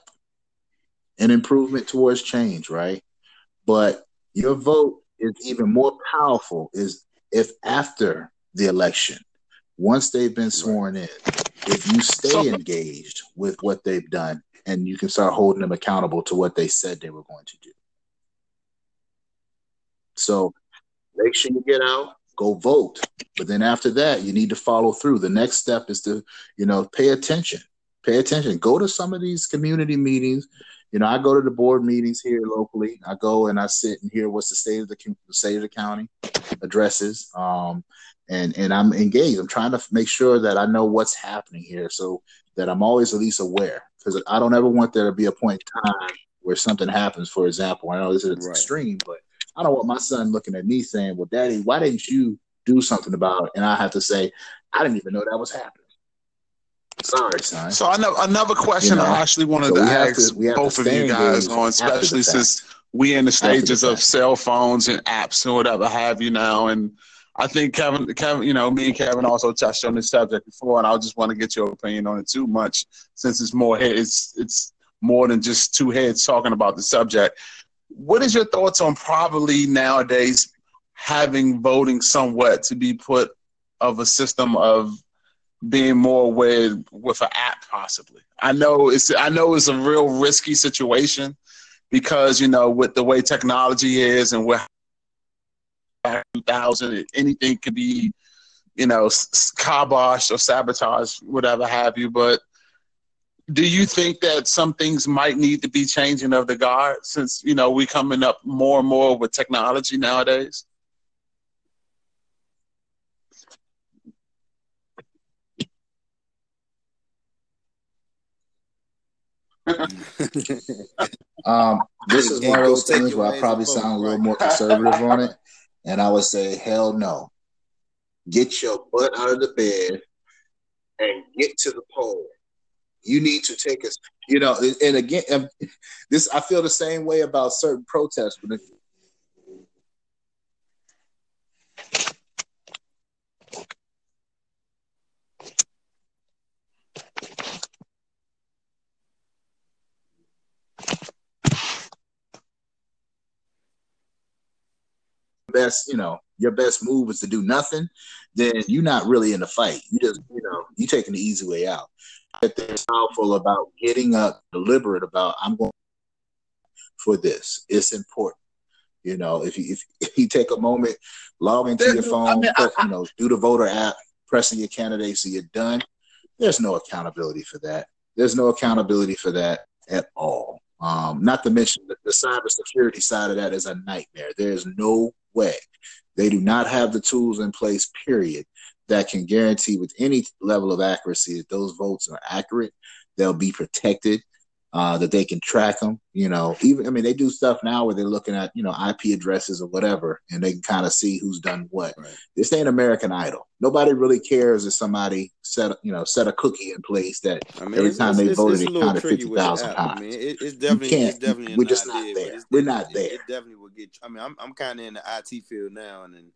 an improvement towards change, right? But your vote is even more powerful is if after the election once they've been sworn in, if you stay engaged with what they've done and you can start holding them accountable to what they said they were going to do. So make sure you get out, go vote. But then after that, you need to follow through. The next step is to, you know, pay attention. Pay attention. Go to some of these community meetings. You know, I go to the board meetings here locally. I go and I sit and hear what's the state of the, the state of the county addresses. Um, and and I'm engaged. I'm trying to make sure that I know what's happening here, so that I'm always at least aware. Because I don't ever want there to be a point in time where something happens. For example, I know this is right. extreme, but I don't want my son looking at me saying, "Well, Daddy, why didn't you do something about it?" And I have to say, "I didn't even know that was happening." Sorry, son. So another another question you know, I actually wanted so to ask to, both of you guys on, especially since we in the stages the of cell phones and apps and whatever have you now, and I think Kevin, Kevin, you know, me and Kevin also touched on this subject before, and I just want to get your opinion on it too much, since it's more it's it's more than just two heads talking about the subject. What is your thoughts on probably nowadays having voting somewhat to be put of a system of being more with with an app possibly? I know it's I know it's a real risky situation because you know with the way technology is and where 2000. Anything could be, you know, kibosh or sabotage, whatever have you. But do you think that some things might need to be changing of the guard since you know we coming up more and more with technology nowadays? [laughs] um, this is one of those things where I probably sound a little more conservative on it. And I would say, hell no. Get your butt out of the bed and get to the pole. You need to take us, you know, and again, this I feel the same way about certain protests. But best, you know, your best move is to do nothing, then you're not really in the fight. You just, you know, you taking the easy way out. They're powerful about getting up, deliberate about I'm going for this. It's important. You know, if you if, if you take a moment, log into your phone, I mean, press, I, you know, do the voter app, pressing your candidate so you're done. There's no accountability for that. There's no accountability for that at all. Um, not to mention the, the cybersecurity side of that is a nightmare. There's no way they do not have the tools in place, period, that can guarantee with any level of accuracy that those votes are accurate. They'll be protected uh, that they can track them. You know, even I mean, they do stuff now where they're looking at you know IP addresses or whatever, and they can kind of see who's done what. Right. This ain't American Idol. Nobody really cares if somebody set you know set a cookie in place that I mean, every time they it's, voted, it's, counted fifty thousand times. I mean, it, it's definitely it's definitely we're just not there. We're not there. It, definitely will get. I mean, I'm I'm kind of in the IT field now, and. Then,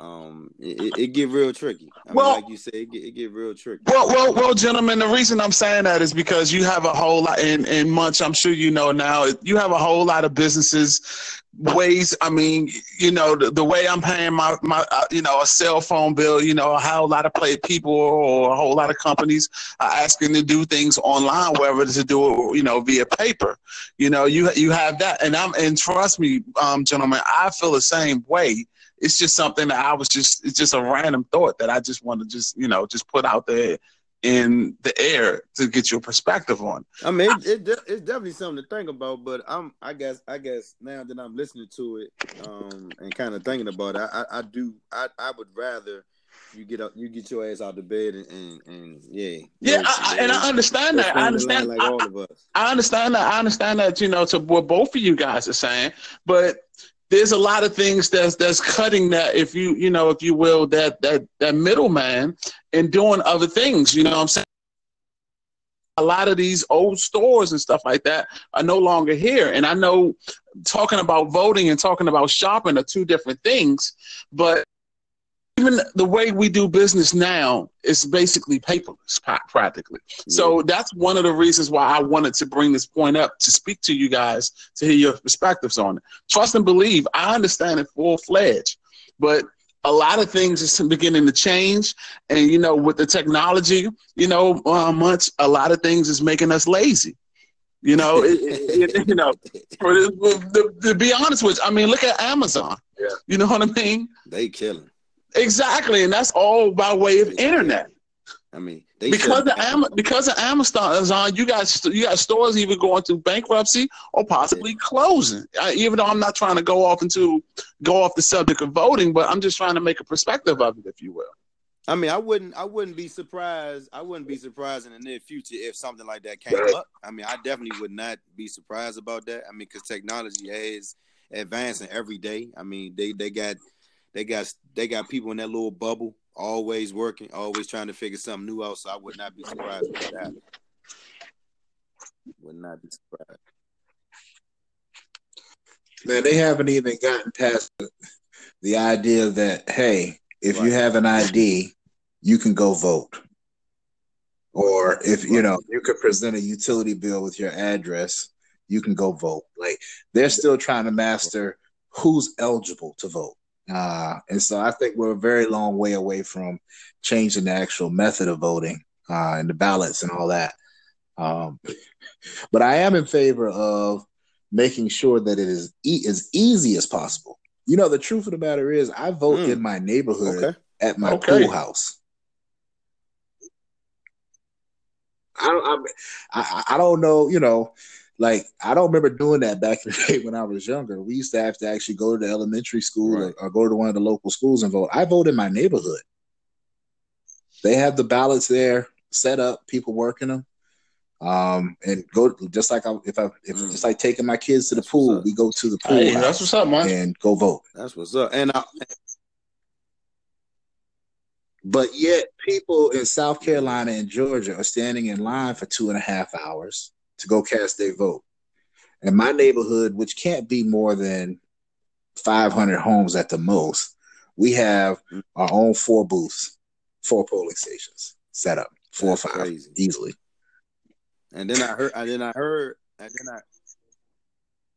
um, it, it, get real tricky. I well, mean, like you said, it get, it get real tricky. Well, well, well, gentlemen, the reason I'm saying that is because you have a whole lot in in Munch. I'm sure you know now. You have a whole lot of businesses ways. I mean, you know, the, the way I'm paying my my uh, you know a cell phone bill. You know, how a lot of play people or a whole lot of companies are asking to do things online, whether to do it, you know, via paper. You know, you you have that, and I'm and trust me, um, gentlemen, I feel the same way it's just something that I was just it's just a random thought that I just want to just you know just put out there in the air to get your perspective on. I mean, it, it, it's definitely something to think about. But I'm I guess I guess now that I'm listening to it um, and kind of thinking about it, I, I, I do I, I would rather you get up, you get your ass out of bed, and and, and yeah, yeah, I, and I understand that. I understand like all of us. I understand that. I understand that. You know, to what both of you guys are saying, but there's a lot of things that's that's cutting that if you you know if you will that that that middleman and doing other things you know what i'm saying? A lot of these old stores and stuff like that are no longer here. And i know talking about voting and talking about shopping are two different things but even the way we do business now is basically paperless practically. Yeah. So that's one of the reasons why I wanted to bring this point up to speak to you guys to hear your perspectives on it. Trust and believe, I understand it full fledged, but a lot of things is beginning to change, and you know, with the technology, you know, uh, much a lot of things is making us lazy. You know, it, it, you know, for, to, to be honest with you, I mean, look at Amazon. Yeah. You know what I mean? They killing. Exactly, and that's all by way of internet. I mean, because of Am- because of Amazon, you got you got stores even going through bankruptcy or possibly closing. I, even though I'm not trying to go off into go off the subject of voting, but I'm just trying to make a perspective of it, if you will. I mean, I wouldn't I wouldn't be surprised. I wouldn't be surprised in the near future if something like that came up. I mean, I definitely would not be surprised about that. I mean, because technology is advancing every day. I mean, they they got they got they got people in that little bubble, always working, always trying to figure something new out. So I would not be surprised if that Would not be surprised. Man, they haven't even gotten past the idea that hey, if right. you have an ID, you can go vote. Or if you know you could present a utility bill with your address, you can go vote. Like they're still trying to master who's eligible to vote. Uh, and so I think we're a very long way away from changing the actual method of voting uh, and the ballots and all that. Um, but I am in favor of making sure that it is e- as easy as possible. You know, the truth of the matter is, I vote mm. in my neighborhood okay. at my okay. pool house. I, I, I don't know, you know, like I don't remember doing that back in the day when I was younger. We used to have to actually go to the elementary school right. or, or, go to one of the local schools and vote. I vote in my neighborhood. They have the ballots there set up, people working them. Um, and go just like I, if I if mm. just like taking my kids to the pool, we go to the pool. Hey, that's what's up, man. And go vote. That's what's up. And I, but yet, people in South Carolina and Georgia are standing in line for two and a half hours to go cast their vote. In my neighborhood, which can't be more than 500 homes at the most, we have our own four booths, four polling stations set up, four That's or five, crazy. easily. And then I heard, and then I heard, and then I,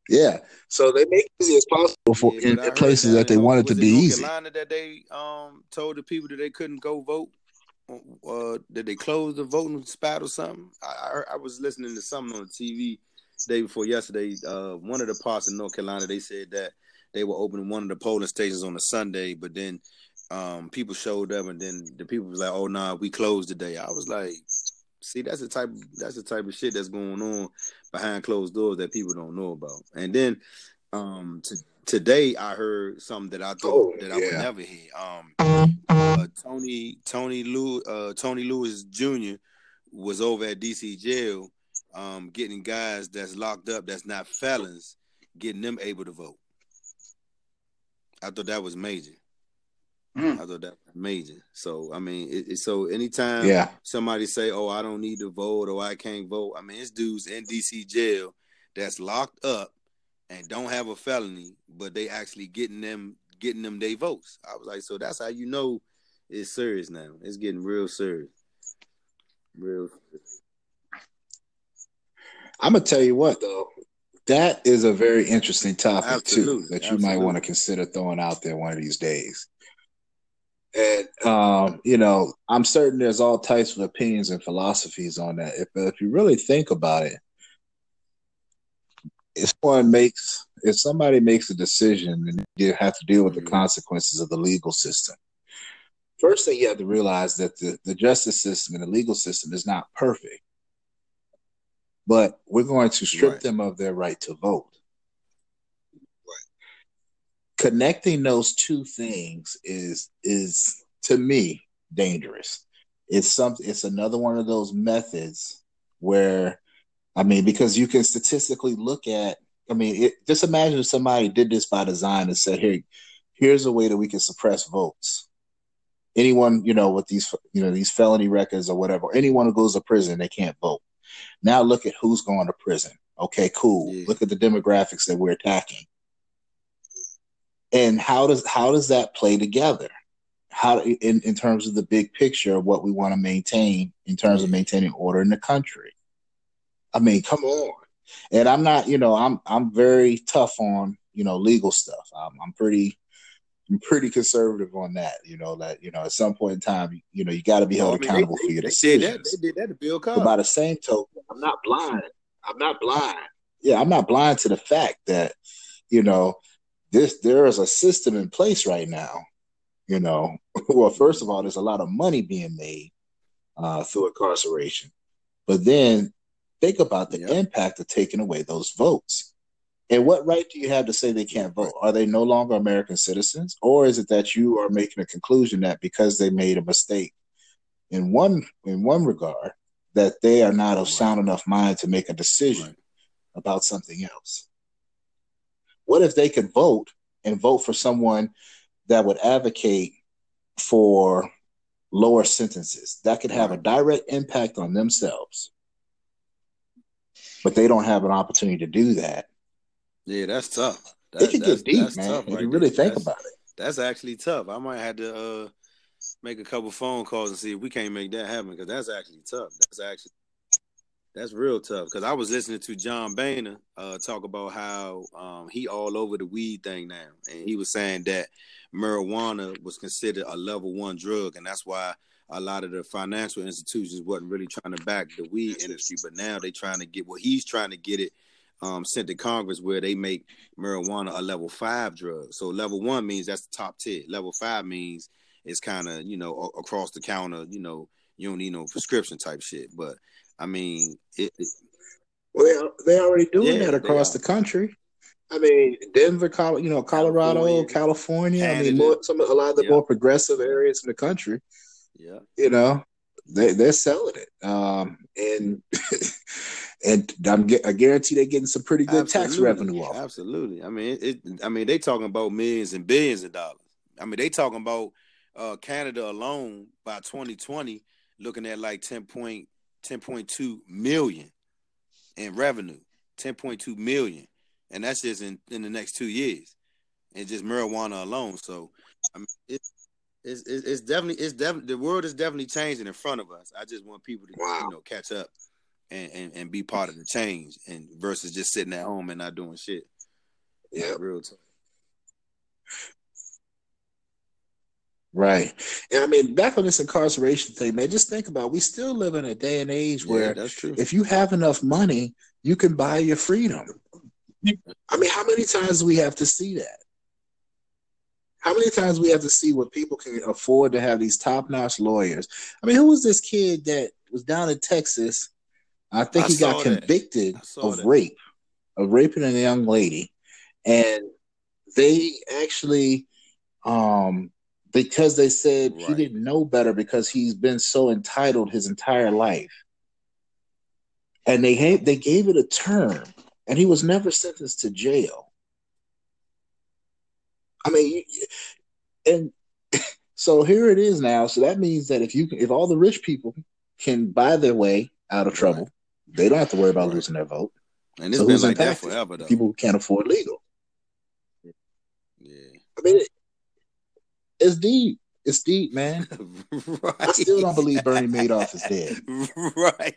Yeah, so they make it easy as possible for yeah, in places that, that they want it to be North easy. Carolina that they um told the people that they couldn't go vote. Uh, did they close the voting spot or something? I, I, I was listening to something on TV day before yesterday. Uh, one of the parts in North Carolina they said that they were opening one of the polling stations on a Sunday, but then um, people showed up, and then the people was like, "Oh, nah, we closed today." I was like, "See, that's the type that's the type of shit that's going on behind closed doors that people don't know about." And then um, t- today, I heard something that I thought oh, that I would never hear. Um, uh, Tony Tony Lew uh, Tony Lewis Jr. was over at DC jail, um, getting guys that's locked up that's not felons, getting them able to vote. I thought that was major. Mm. I thought that was major. So I mean, it, it, so anytime yeah. somebody say, "Oh, I don't need to vote," or "I can't vote," I mean, it's dudes in DC jail that's locked up and don't have a felony, but they actually getting them getting them their votes. I was like, so that's how you know it's serious now. It's getting real serious. Real. Serious. I'm gonna tell you what though, that is a very interesting topic Absolutely. too that you Absolutely. might want to consider throwing out there one of these days. And um, you know, I'm certain there's all types of opinions and philosophies on that. If if you really think about it, if someone makes if somebody makes a decision and you have to deal with the mm-hmm. consequences of the legal system. First thing you have to realize that the, the justice system and the legal system is not perfect but we're going to strip right. them of their right to vote. Right. Connecting those two things is is to me dangerous. It's something. It's another one of those methods where, I mean, because you can statistically look at. I mean, it, just imagine if somebody did this by design and said, "Hey, here's a way that we can suppress votes." Anyone, you know, with these, you know, these felony records or whatever, anyone who goes to prison, they can't vote now look at who's going to prison. Okay, cool. Yeah. Look at the demographics that we're attacking. And how does how does that play together? How in, in terms of the big picture of what we want to maintain in terms of maintaining order in the country? I mean, come on. And I'm not, you know, I'm I'm very tough on, you know, legal stuff. I'm, I'm pretty I'm pretty conservative on that. You know that you know at some point in time, you know you got to be held I mean, accountable they, for your they decisions. Did that. They did that to Bill Cosby. But by the same token, I'm not blind. I'm not blind. Yeah, I'm not blind to the fact that you know this. There is a system in place right now. You know, [laughs] well, first of all, there's a lot of money being made uh, through incarceration, but then think about the yep. impact of taking away those votes and what right do you have to say they can't vote? Are they no longer American citizens? Or is it that you are making a conclusion that because they made a mistake in one in one regard, that they are not of sound enough mind to make a decision about something else? What if they could vote and vote for someone that would advocate for lower sentences that could have a direct impact on themselves? But they don't have an opportunity to do that yeah, that's tough. That, it can get deep, man. Tough, if right you really there. think that's, about it. That's actually tough. I might have to uh, make a couple phone calls and see if we can't make that happen because that's actually tough. That's actually that's real tough. Because I was listening to John Boehner uh, talk about how um, he all over the weed thing now, and he was saying that marijuana was considered a level one drug, and that's why a lot of the financial institutions wasn't really trying to back the weed industry, but now they're trying to get what well, he's trying to get it um, sent to Congress where they make marijuana a level five drug. So level one means that's the top tier. Level five means it's kind of you know across the counter. You know you don't need no prescription type shit. But I mean, it, it well they already doing yeah, that across the country. I mean, Denver, you know, Colorado, California, California I mean, more, some a lot of the more progressive areas in the country. Yeah, you know, they they're selling it, um, and [laughs] and I'm I guarantee they're getting some pretty good absolutely, tax revenue off. Absolutely. I mean, it, I mean, they talking about millions and billions of dollars. I mean, they talking about uh, Canada alone by 2020 looking at like 10 point, 10.2 million in revenue, 10.2 million, and that's just in in the next two years, and just marijuana alone. So, I mean, it's it's, it's definitely it's definitely the world is definitely changing in front of us. I just want people to wow. you know catch up and, and, and be part of the change and versus just sitting at home and not doing shit. Yeah, real talk. Right. And I mean, back on this incarceration thing, man, just think about it. we still live in a day and age where yeah, that's true. if you have enough money, you can buy your freedom. I mean, how many times do we have to see that? How many times we have to see what people can afford to have these top-notch lawyers? I mean, who was this kid that was down in Texas? I think I he got convicted of that. rape, of raping a young lady, and they actually, um, because they said he didn't know better because he's been so entitled his entire life, and they ha- they gave it a term, and he was never sentenced to jail. I mean, and [laughs] so here it is now. So that means that if you can, if all the rich people can buy their way out of trouble, they don't have to worry about losing their vote. And it's So been like that impacted? forever though. People who can't afford legal. Yeah. I mean, it, it's deep. It's deep, man. [laughs] I still don't believe Bernie Madoff is dead. [laughs] right.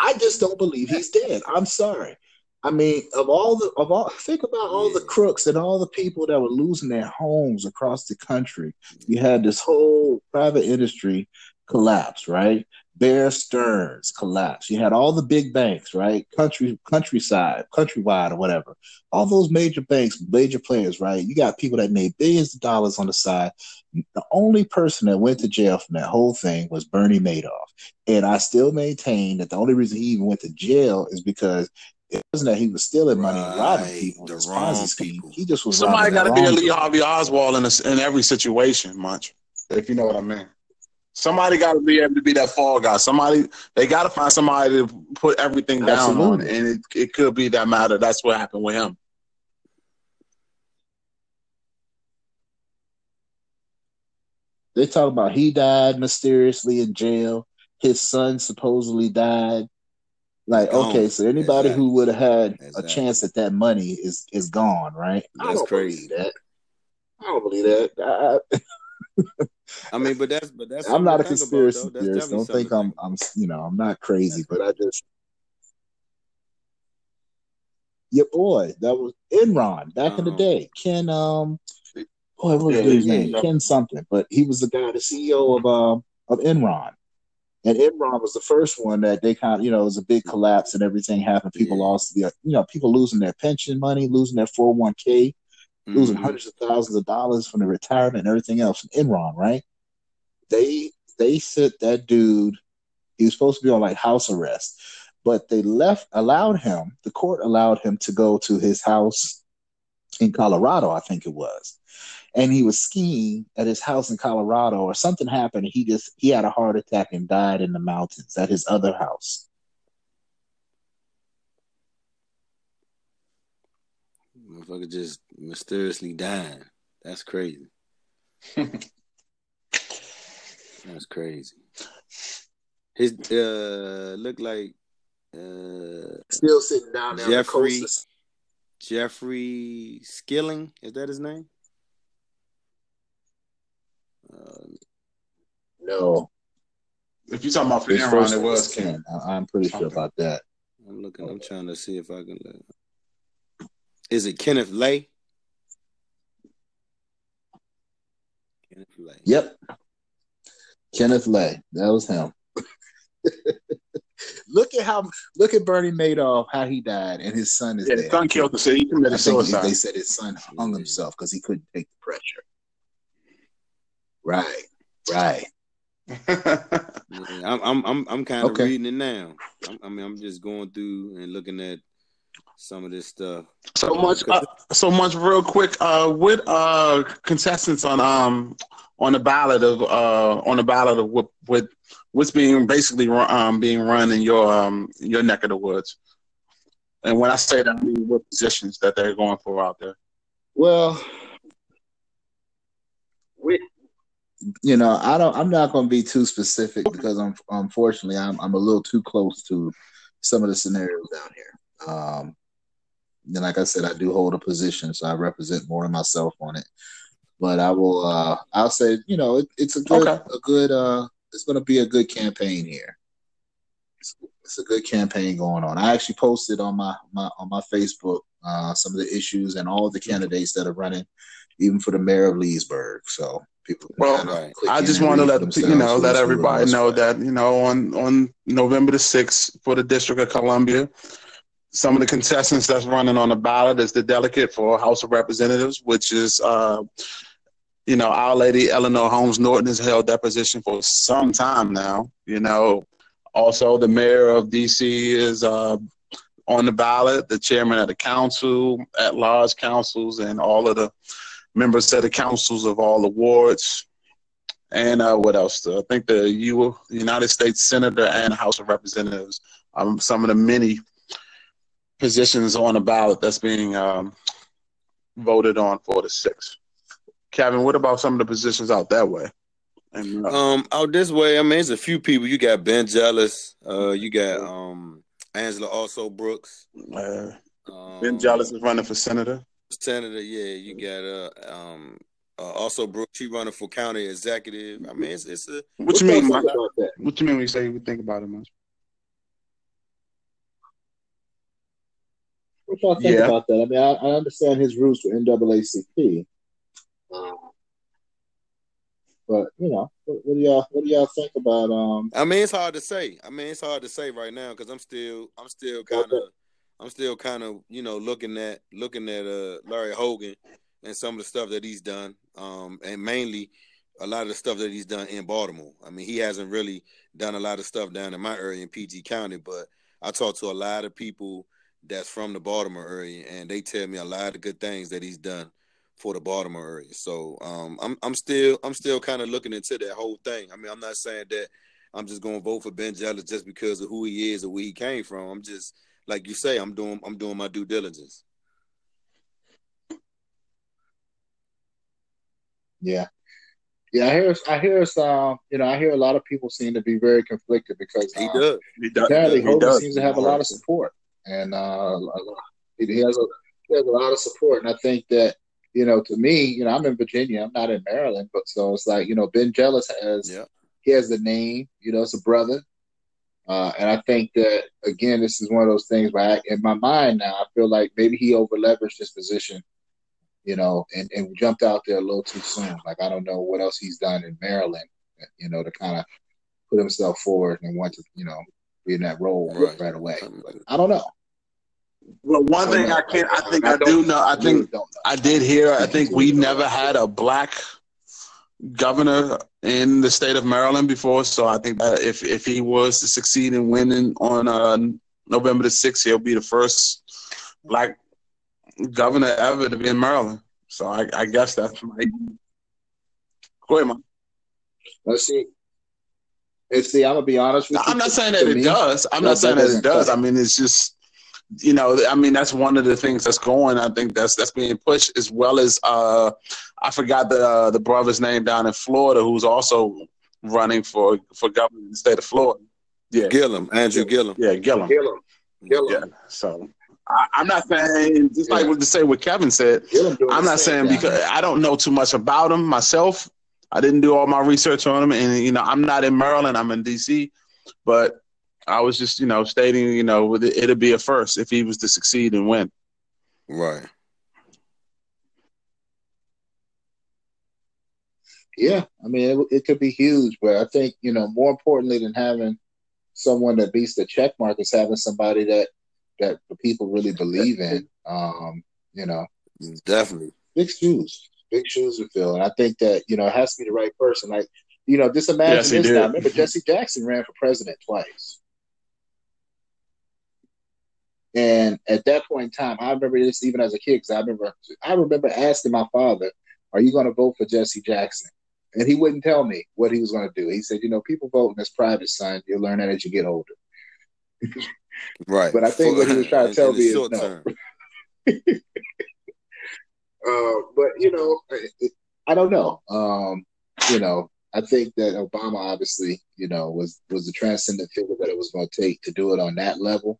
I just don't believe he's dead. I'm sorry. I mean, of all the of all think about all the crooks and all the people that were losing their homes across the country. You had this whole private industry collapse, right? Bear Stearns collapse. You had all the big banks, right? Country countryside, countrywide or whatever. All those major banks, major players, right? You got people that made billions of dollars on the side. The only person that went to jail from that whole thing was Bernie Madoff. And I still maintain that the only reason he even went to jail is because it wasn't that he was stealing money and robbing people. The His wrong Ponzi scheme. He just was Somebody got got to be a Lee Harvey Oswald in, a, in every situation, much. If you know what I mean. Somebody got to be able to be that fall guy. Somebody they got to find somebody to put everything down on, and it, it could be that matter. That's what happened with him. They talk about he died mysteriously in jail. His son supposedly died. Like, Gone. okay, so anybody Exactly. who would have had Exactly. a chance at that money is is gone, right? I That's don't crazy. believe that. I don't believe that. I, I [laughs] mean, but that's but that's I'm not a think about, conspiracy theorist. Don't think I'm I'm you know I'm not crazy, but I just your boy that was Enron back in the Um, day. Ken um boy, what was Yeah, his name? Ken something, but he was the guy, the CEO of um of Enron. And Enron was the first one that they kind of, you know, it was a big collapse and everything happened. People lost the, you know, people losing their pension money, losing their 401k, losing Mhm. hundreds of thousands of dollars from the retirement and everything else. Enron, right? They they said that dude, he was supposed to be on like house arrest, but they left, allowed him, the court allowed him to go to his house in Colorado, I think it was. And he was skiing at his house in Colorado, or something happened. And he just he had a heart attack and died in the mountains at his other house. Motherfucker just mysteriously dying. That's crazy. [laughs] That's crazy. His uh look like uh Still sitting down there on the Jeffrey. Jeffrey Skilling, is that his name? Uh, No, If you're talking about his Enron, first it was was Ken. Ken. I- I'm pretty sure about that. I'm looking, I'm trying to see if I can look. Is it Kenneth Lay? Kenneth Lay. Yep. Kenneth Lay. That was him. [laughs] look at how look at Bernie Madoff, how he died, and his son is Yeah, dead. his son killed himself. He committed suicide. they said his son hung himself because he couldn't take the pressure. Right. Right. [laughs] I'm I'm I'm, I'm kind of Okay. reading it now. I'm, I mean, I'm just going through and looking at some of this stuff. So much, uh, so much, real quick. Uh, with uh contestants on um on the ballot of uh on the ballot of what with what's being basically um being run in your um your neck of the woods. And when I say that, I mean what positions that they're going for out there. Well, we, you know, I don't. I'm not going to be too specific because I'm unfortunately I'm I'm a little too close to some of the scenarios down here. Um, and like I said, I do hold a position, so I represent more of myself on it. but I will. Uh, I'll say, you know, it, it's a good, okay. a good. Uh, it's going to be a good campaign here. It's, it's, a good campaign going on. I actually posted on my, my on my Facebook uh, some of the issues and all of the candidates that are running, even for the mayor of Leesburg. So people. Well, right. I just want to let you know let everybody know that you know on on November the sixth for the District of Columbia, some of the contestants that's running on the ballot is the delegate for House of Representatives, which is, uh, you know, Our Lady Eleanor Holmes Norton has held that position for some time now. You know, also the mayor of DC is uh, on the ballot, the chairman of the council, at large councils, and all of the members of the councils of all the wards. And uh, what else? I think the U- United States Senator and House of Representatives. Um, some of the many positions on the ballot that's being um, voted on for the sixth. Kevin, what about some of the positions out that way? And, uh, um, out this way, I mean, there's a few people. You got Ben Jealous. Uh, you got um Angela Alsobrooks. Uh, um, ben Jealous is running for senator. Senator, yeah. You got uh um uh, Alsobrooks. She running for county executive. I mean, it's it's a. What you mean? What you mean when you say we think about it, much? What y'all think yeah. about that? I mean, I, I, understand his roots for NAACP, um, but you know, what, what, do y'all what do y'all think about? Um, I mean, it's hard to say. I mean, it's hard to say right now because I'm still I'm still kind of I'm still kind of you know looking at looking at uh Larry Hogan and some of the stuff that he's done, um, and mainly a lot of the stuff that he's done in Baltimore. I mean, he hasn't really done a lot of stuff down in my area in PG County, but I talked to a lot of people that's from the Baltimore area, and they tell me a lot of good things that he's done for the Baltimore area. So um, I'm I'm still I'm still kind of looking into that whole thing. I mean, I'm not saying that I'm just going to vote for Ben Jealous just because of who he is or where he came from. I'm just like you say, I'm doing I'm doing my due diligence. Yeah. Yeah, I hear. I hear. Uh, you know, I hear a lot of people seem to be very conflicted because he uh, does. He does. Apparently, he does. seems to have a lot of support and uh, he has a he has a lot of support. And I think that you know, to me, you know, I'm in Virginia, I'm not in Maryland, but so it's like you know, Ben Jealous has yeah. he has the name, you know, it's a brother. Uh, and I think that again, this is one of those things where I, in my mind now, I feel like maybe he over leveraged his position, you know, and, and jumped out there a little too soon. Like I don't know what else he's done in Maryland, you know, to kind of put himself forward and want to, you know, be in that role right, right away. But I don't know. Well, one thing know. I can not I think I, I do know. I think I did hear. I think we never had a black governor in the state of Maryland before. So I think that if if he was to succeed in winning on uh, November the sixth, he'll be the first black governor ever to be in Maryland. So I, I guess that's my. Go ahead, man. Let's see. And see, I'm gonna be honest with you. I'm not saying that it me, does. I'm not saying that it does. I mean, it's just you know, I mean, that's one of the things that's going. I think that's that's being pushed as well as uh, I forgot the uh, the brother's name down in Florida who's also running for for governor in the state of Florida. Yeah, Gillum, Andrew Gillum. Yeah, Gillum. Gillum. Gillum. Yeah. So I, am not saying just like what to say what Kevin said. I'm not saying because I don't know too much about him myself. I didn't do all my research on him, and you know, I'm not in Maryland. I'm in D.C. But I was just, you know, stating, you know, it'll be a first if he was to succeed and win. Right. Yeah, I mean, it, it could be huge, but I think you know, more importantly than having someone that beats the check mark is having somebody that that the people really believe in. Um, you know, definitely big shoes, big shoes to fill, and I think that you know it has to be the right person. Like, you know, just imagine yes, this. Now, remember Jesse Jackson ran for president twice. And at that point in time, I remember this even as a kid because I remember I remember asking my father, "Are you going to vote for Jesse Jackson?" And he wouldn't tell me what he was going to do. He said, "You know, people vote in this private, son. You'll learn that as you get older." right. But I think what he was trying to [laughs] tell me is no. [laughs] uh, but you know, I don't know. Um, you know, I think that Obama obviously, you know, was was the transcendent figure that it was going to take to do it on that level.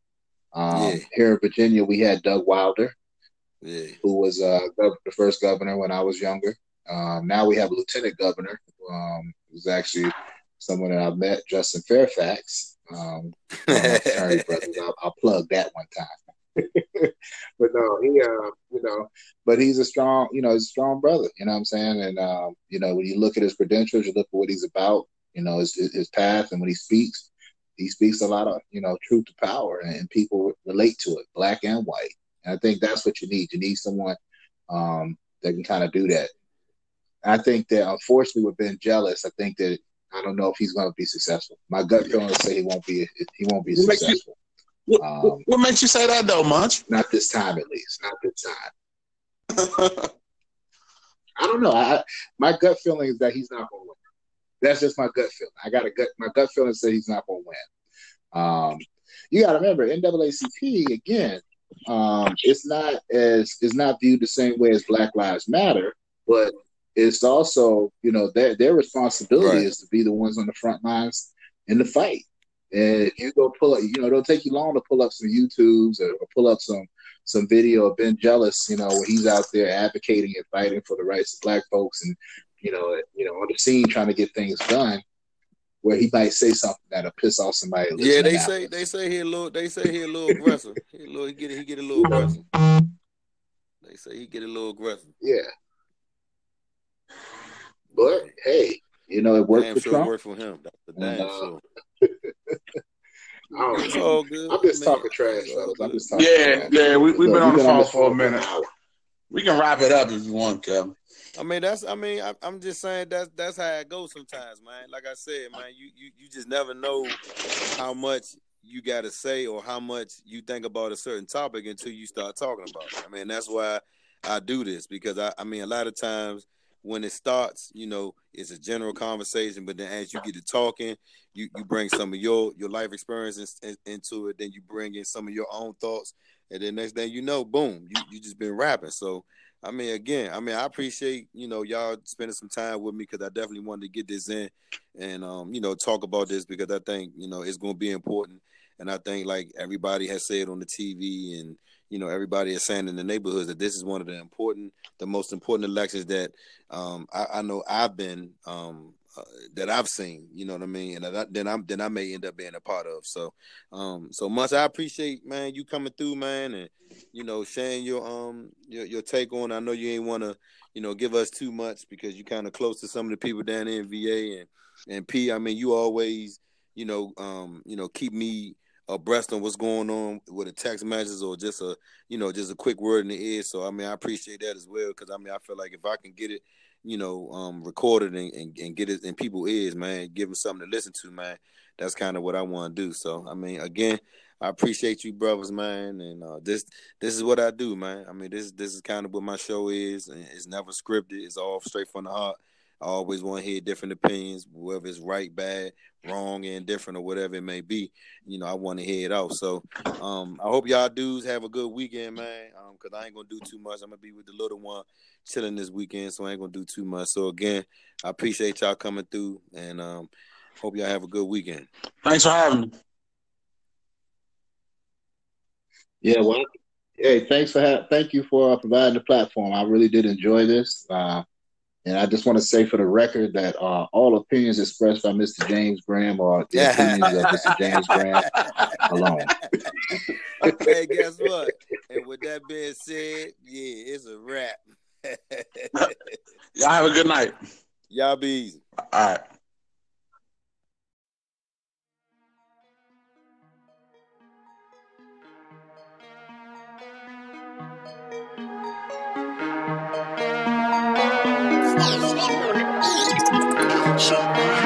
Um, yeah. Here in Virginia, we had Doug Wilder, yeah. who was uh, the first governor when I was younger. Um, now we have a lieutenant governor, um, who's actually someone that I met, Justin Fairfax. Um, brothers. I'll, I'll, plug that one time. [laughs] but no, he, uh, you know, but he's a strong, you know, he's a strong brother. You know what I'm saying? And um, you know, when you look at his credentials, you look at what he's about. You know, his his path, and when he speaks, he speaks a lot of you know truth to power, and people relate to it, black and white. And I think that's what you need. You need someone um, that can kind of do that. I think that unfortunately with Ben Jealous, I think that I don't know if he's going to be successful. My gut feeling say he won't be. He won't be what successful. You, what, um, what, makes you say that though, Munch? Not this time, at least. Not this time. [laughs] I don't know. I, my gut feeling is that he's not going to win. That's just my gut feeling. I got a gut. My gut feeling says he's not going to win. Um, you got to remember NAACP again. Um, it's not as it's not viewed the same way as Black Lives Matter, but it's also you know their their responsibility right. is to be the ones on the front lines in the fight. And if you go pull up, you know, it'll take you long to pull up some YouTubes or, or pull up some some video of Ben Jealous, you know, when he's out there advocating and fighting for the rights of black folks and you know, you know, on the scene trying to get things done where he might say something that'll piss off somebody. Yeah, they say they say he a little they say he a little aggressive. he, a little, he get he get a little aggressive. They say he get a little aggressive. Yeah. But hey, you know, it worked damn for sure Trump. It worked for him. That's the damn and, uh, sure. [laughs] it's all good. I'm just man. talking trash. I'm just talking Yeah, trash. yeah, we, we've been on the phone for a minute. We can wrap it up if you want, Kevin. I mean, that's. I mean, I, am just saying that's that's how it goes sometimes, man. Like I said, man, you you you just never know how much you got to say or how much you think about a certain topic until you start talking about it. I mean, that's why I do this because I. I mean, a lot of times when it starts, you know, it's a general conversation, but then as you get to talking, you, you bring some of your your life experiences in, into it. Then you bring in some of your own thoughts, and then next thing you know, boom, you you just been rapping. So I mean, again, I mean, I appreciate you know y'all spending some time with me because I definitely wanted to get this in and um, you know talk about this because I think you know it's going to be important, and I think like everybody has said on the TV and you know everybody is saying in the neighborhoods that this is one of the important, the most important elections that um, I, I, know I've been um, uh, that I've seen. You know what I mean? And then I'm then I may end up being a part of. So, um, so much I appreciate, man, you coming through, man, and you know sharing your um your, your take on. I know you ain't want to you know give us too much because you kind of close to some of the people down in VA and and P. I mean, you always you know um you know keep me abreast on what's going on with the text messages or just a you know just a quick word in the ear. So I mean, I appreciate that as well because I mean I feel like if I can get it you know, um, recorded and, and, and, get it in people's ears, man. Give them something to listen to, man. That's kind of what I want to do. So, I mean, again, I appreciate you, brothers, man. And uh, this this is what I do, man. I mean, this this is kind of what my show is. It's never scripted. It's all straight from the heart. I always want to hear different opinions, whether it's right, bad, wrong, and different, or whatever it may be. You know, I want to hear it out. So, um, I hope y'all dudes have a good weekend, man. Um, cause I ain't gonna do too much. I'm gonna be with the little one chilling this weekend, so I ain't gonna do too much. So again, I appreciate y'all coming through, and um, hope y'all have a good weekend. Thanks for having me. Yeah, well, hey, thanks for ha- thank you for uh, providing the platform. I really did enjoy this. Uh, and I just want to say for the record that uh, all opinions expressed by Mr. James Graham are the opinions of Mr. James Graham alone. [laughs] okay, guess what? And with that being said, yeah, it's a wrap. Y'all have a good night. Y'all be easy. All right. you.